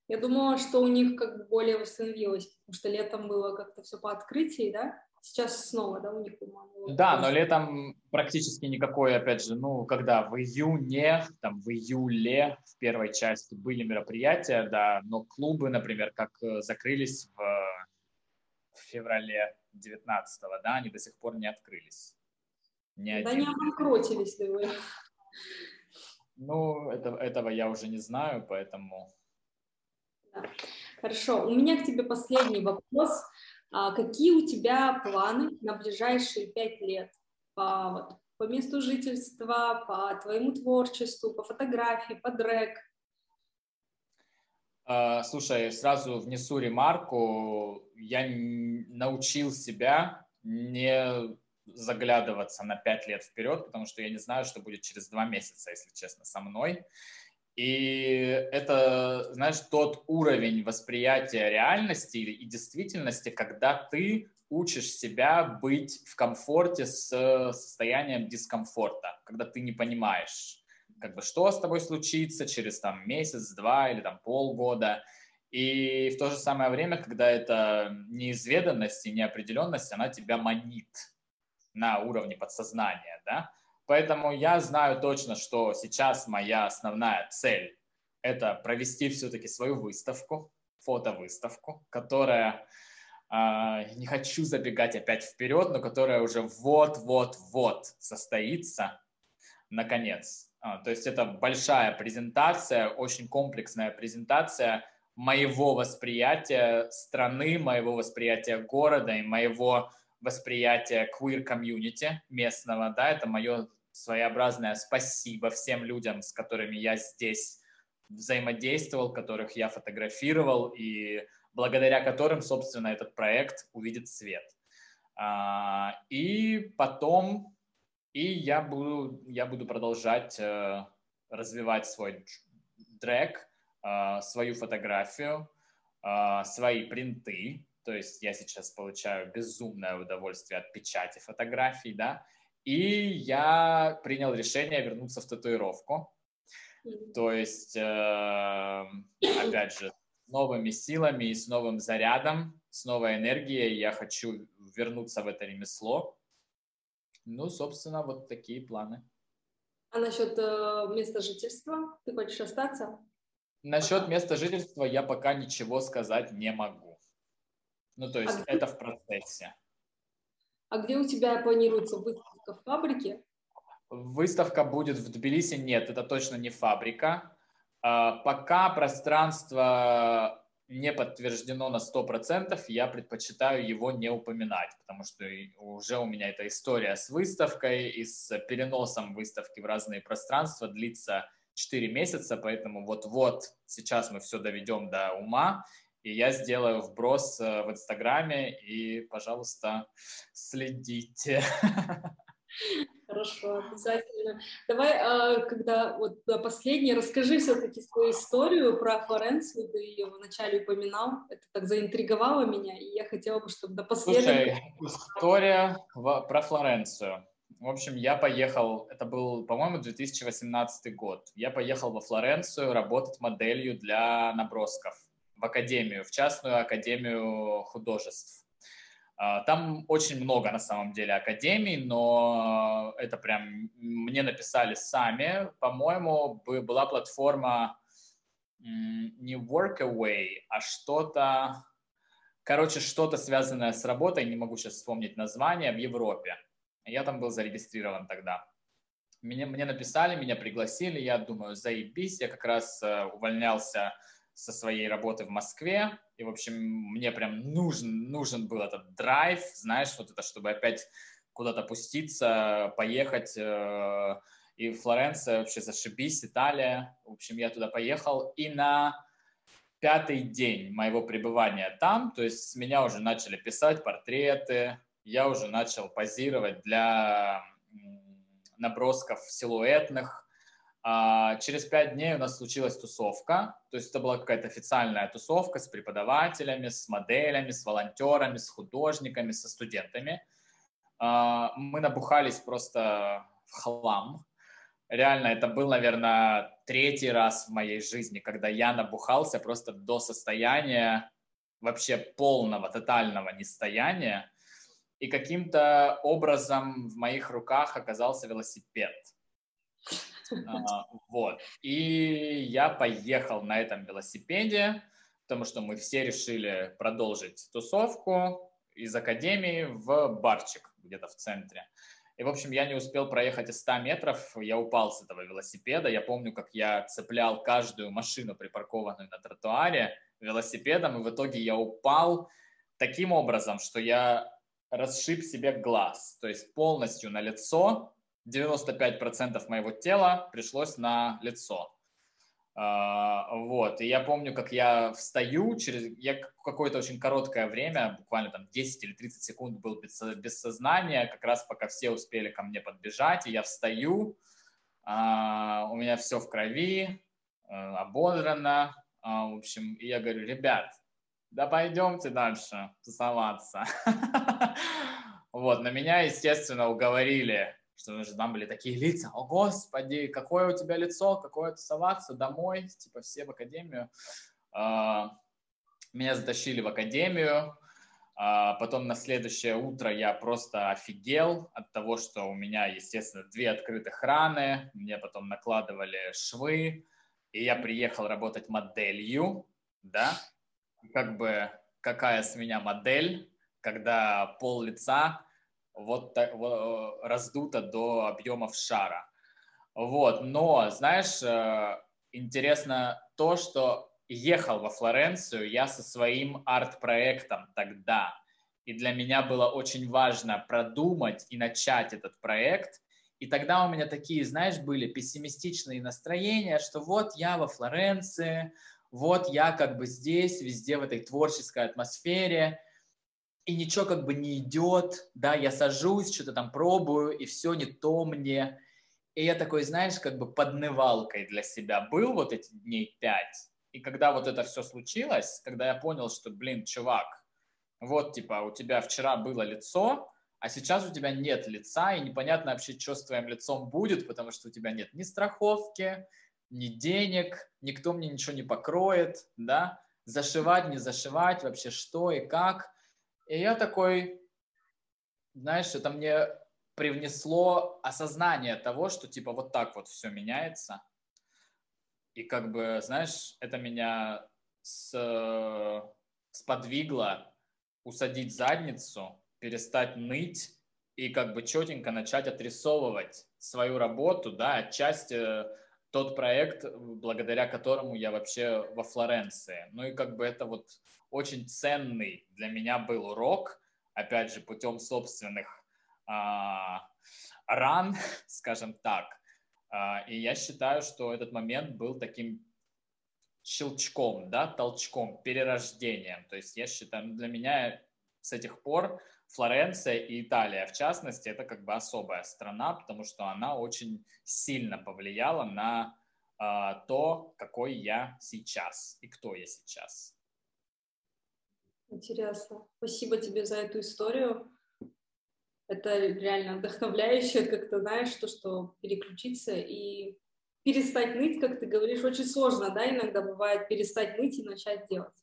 Я думала, что у них как бы более восстановилось, потому что летом было как-то все по открытии, да? Сейчас снова, да, у них, по-моему? Да, но летом практически никакой, опять же, ну, когда в июне, там, в июле в первой части были мероприятия, да, но клубы, например, как э, закрылись в, в феврале 19-го, да, они до сих пор не открылись. Ни да один. не обанкротились, думаю. Ну, это, этого я уже не знаю, поэтому Хорошо, у меня к тебе последний вопрос. А какие у тебя планы на ближайшие пять лет по, вот, по месту жительства, по твоему творчеству, по фотографии, по дрэк? А, слушай, сразу внесу ремарку. Я научил себя не заглядываться на пять лет вперед, потому что я не знаю, что будет через два месяца, если честно, со мной. И это, знаешь, тот уровень восприятия реальности и действительности, когда ты учишь себя быть в комфорте с состоянием дискомфорта, когда ты не понимаешь, как бы, что с тобой случится через там месяц, два или там полгода. И в то же самое время, когда эта неизведанность и неопределенность, она тебя манит на уровне подсознания, да, Поэтому я знаю точно, что сейчас моя основная цель – это провести все-таки свою выставку, фотовыставку, которая, э, не хочу забегать опять вперед, но которая уже вот-вот-вот состоится, наконец. А, то есть это большая презентация, очень комплексная презентация моего восприятия страны, моего восприятия города и моего восприятия queer-комьюнити местного, да, это мое своеобразное спасибо всем людям, с которыми я здесь взаимодействовал, которых я фотографировал и благодаря которым, собственно, этот проект увидит свет. А, и потом, и я буду, я буду продолжать э, развивать свой дрэк, э, свою фотографию, э, свои принты, то есть я сейчас получаю безумное удовольствие от печати фотографий, да, и я принял решение вернуться в татуировку. То есть, э, опять же, с новыми силами и с новым зарядом, с новой энергией я хочу вернуться в это ремесло. Ну, собственно, вот такие планы. А насчет э, места жительства? Ты хочешь остаться? Насчет места жительства я пока ничего сказать не могу. Ну, то есть а это в процессе. А где у тебя планируется выставка в фабрике? Выставка будет в Тбилиси? Нет, это точно не фабрика. А, пока пространство не подтверждено на 100%, я предпочитаю его не упоминать, потому что уже у меня эта история с выставкой и с переносом выставки в разные пространства длится 4 месяца, поэтому вот-вот сейчас мы все доведем до ума, и я сделаю вброс э, в Инстаграме, и, пожалуйста, следите. Хорошо, обязательно. Давай, а, когда вот последний, расскажи все-таки свою историю про Флоренцию, ты ее вначале упоминал, это так заинтриговало меня, и я хотела бы, чтобы до последнего... Слушай, история про Флоренцию. В общем, я поехал, это был, по-моему, 2018 год. Я поехал во Флоренцию работать моделью для набросков в академию, в частную академию художеств. А, там очень много на самом деле академий, но это прям мне написали сами. По-моему, была платформа не Workaway, а что-то, короче, что-то связанное с работой, не могу сейчас вспомнить название, в Европе. Я там был зарегистрирован тогда. Мне, мне написали, меня пригласили, я думаю, заебись, я как раз э, увольнялся со своей работы в Москве, и, в общем, мне прям нужен, нужен был этот драйв, знаешь, вот это, чтобы опять куда-то пуститься, поехать, э, и Флоренция вообще зашибись, Италия, в общем, я туда поехал, и на пятый день моего пребывания там, то есть с меня уже начали писать портреты, я уже начал позировать для набросков силуэтных. А через пять дней у нас случилась тусовка, то есть это была какая-то официальная тусовка с преподавателями, с моделями, с волонтерами, с художниками, со студентами. А, мы набухались просто в хлам. Реально, это был, наверное, третий раз в моей жизни, когда я набухался просто до состояния вообще полного, тотального нестояния и каким-то образом в моих руках оказался велосипед. А, вот. И я поехал на этом велосипеде, потому что мы все решили продолжить тусовку из академии в барчик где-то в центре. И, в общем, я не успел проехать и 100 метров, я упал с этого велосипеда. Я помню, как я цеплял каждую машину, припаркованную на тротуаре, велосипедом, и в итоге я упал таким образом, что я расшиб себе глаз, то есть полностью на лицо, 95% моего тела пришлось на лицо. А, вот, и я помню, как я встаю, через я какое-то очень короткое время, буквально там 10 или 30 секунд был без, без сознания, как раз пока все успели ко мне подбежать, и я встаю, а, у меня все в крови, а, ободрано, в общем, и я говорю, ребят, да пойдемте дальше тусоваться. Вот, на меня, естественно, уговорили, что же там были такие лица, о господи, какое у тебя лицо, какое тусоваться, домой, типа все в академию. А, меня затащили в академию, а, потом на следующее утро я просто офигел от того, что у меня, естественно, две открытых раны, мне потом накладывали швы, и я приехал работать моделью, да, как бы какая с меня модель, когда пол лица вот так, вот, раздуто до объемов шара. Вот, но, знаешь, э, интересно то, что ехал во Флоренцию я со своим арт-проектом тогда. И для меня было очень важно продумать и начать этот проект. И тогда у меня такие, знаешь, были пессимистичные настроения, что вот я во Флоренции, вот я как бы здесь, везде в этой творческой атмосфере, и ничего как бы не идет, да, я сажусь, что-то там пробую, и все не то мне. И я такой, знаешь, как бы поднывалкой для себя был вот эти дней пять. И когда вот это все случилось, когда я понял, что, блин, чувак, вот, типа, у тебя вчера было лицо, а сейчас у тебя нет лица, и непонятно вообще, что с твоим лицом будет, потому что у тебя нет ни страховки, ни денег, никто мне ничего не покроет, да, зашивать, не зашивать, вообще что и как. И я такой, знаешь, это мне привнесло осознание того, что типа вот так вот все меняется. И как бы, знаешь, это меня с, сподвигло усадить задницу, перестать ныть и как бы четенько начать отрисовывать свою работу, да, отчасти тот проект, благодаря которому я вообще во Флоренции. Ну и как бы это вот очень ценный для меня был урок, опять же, путем собственных а, ран, скажем так. А, и я считаю, что этот момент был таким щелчком, да, толчком, перерождением. То есть я считаю, ну, для меня с этих пор Флоренция и Италия, в частности, это как бы особая страна, потому что она очень сильно повлияла на э, то, какой я сейчас и кто я сейчас. Интересно. Спасибо тебе за эту историю. Это реально вдохновляюще, как ты знаешь, то, что переключиться и перестать ныть, как ты говоришь, очень сложно, да, иногда бывает перестать ныть и начать делать.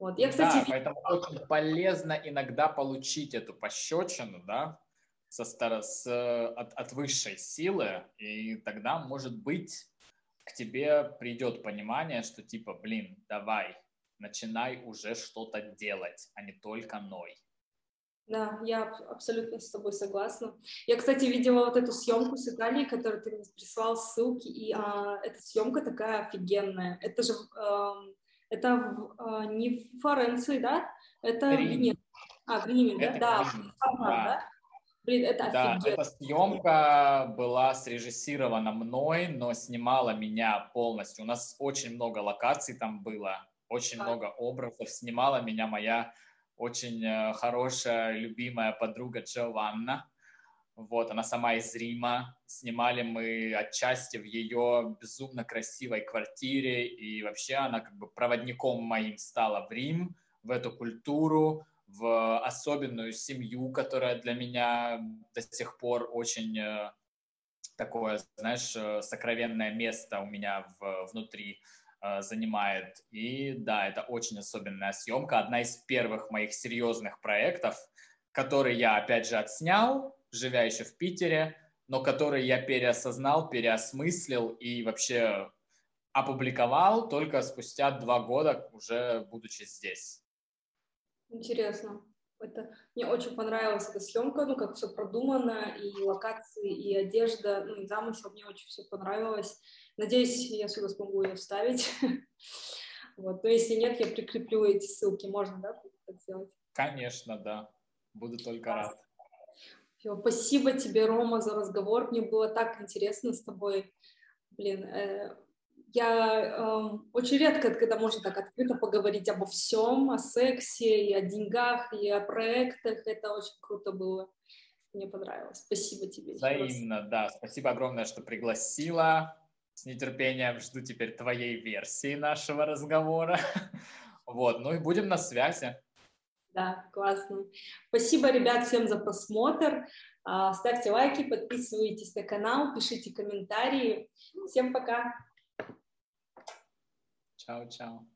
Вот. Я, кстати, да, поэтому очень полезно иногда получить эту пощечину, да, со с... от, от высшей силы, и тогда, может быть, к тебе придет понимание, что типа, блин, давай, начинай уже что-то делать, а не только ной. Да, я абсолютно с тобой согласна. Я, кстати, видела вот эту съемку с Италии, которую ты мне прислал ссылки, и а, эта съемка такая офигенная. Это же а, это в, а, не в Флоренции, да? Это Рим. в Риме. А, в Риме, да? Да, Рим. да. да? Блин, это да, офигенно. эта съемка была срежиссирована мной, но снимала меня полностью. У нас очень много локаций там было. очень много образов. Снимала меня моя очень э, хорошая, любимая подруга Джованна. Вот, она сама из Рима. Снимали мы отчасти в ее безумно красивой квартире. И вообще она как бы проводником моим стала в Рим, в эту культуру, в особенную семью, которая для меня до сих пор очень э, такое, знаешь, э, сокровенное место у меня в, внутри э, занимает. И да, это очень особенная съемка, одна из первых моих серьезных проектов, который я, опять же, отснял, живя еще в Питере, но который я переосознал, переосмыслил и вообще опубликовал только спустя два года, уже будучи здесь. Интересно. Это, мне очень понравилась эта съемка, ну, как все продумано, и локации, и одежда, ну, и замысел, мне очень все понравилось. Надеюсь, я сюда смогу ее вставить. Вот. Но если нет, я прикреплю эти ссылки. Можно, да, так сделать? Конечно, да. Буду только рад. Все, спасибо тебе, Рома, за разговор. Мне было так интересно с тобой. Блин, э, я э, очень редко, когда можно так открыто поговорить обо всем, о сексе, и о деньгах, и о проектах. Это очень круто было. Мне понравилось. Спасибо тебе. Взаимно, да. Спасибо огромное, что пригласила. С нетерпением жду теперь твоей версии нашего разговора. Вот, ну и будем на связи. Да, классно. Спасибо, ребят, всем за просмотр. А, ставьте лайки, подписывайтесь на канал, пишите комментарии. Всем пока. Ciao.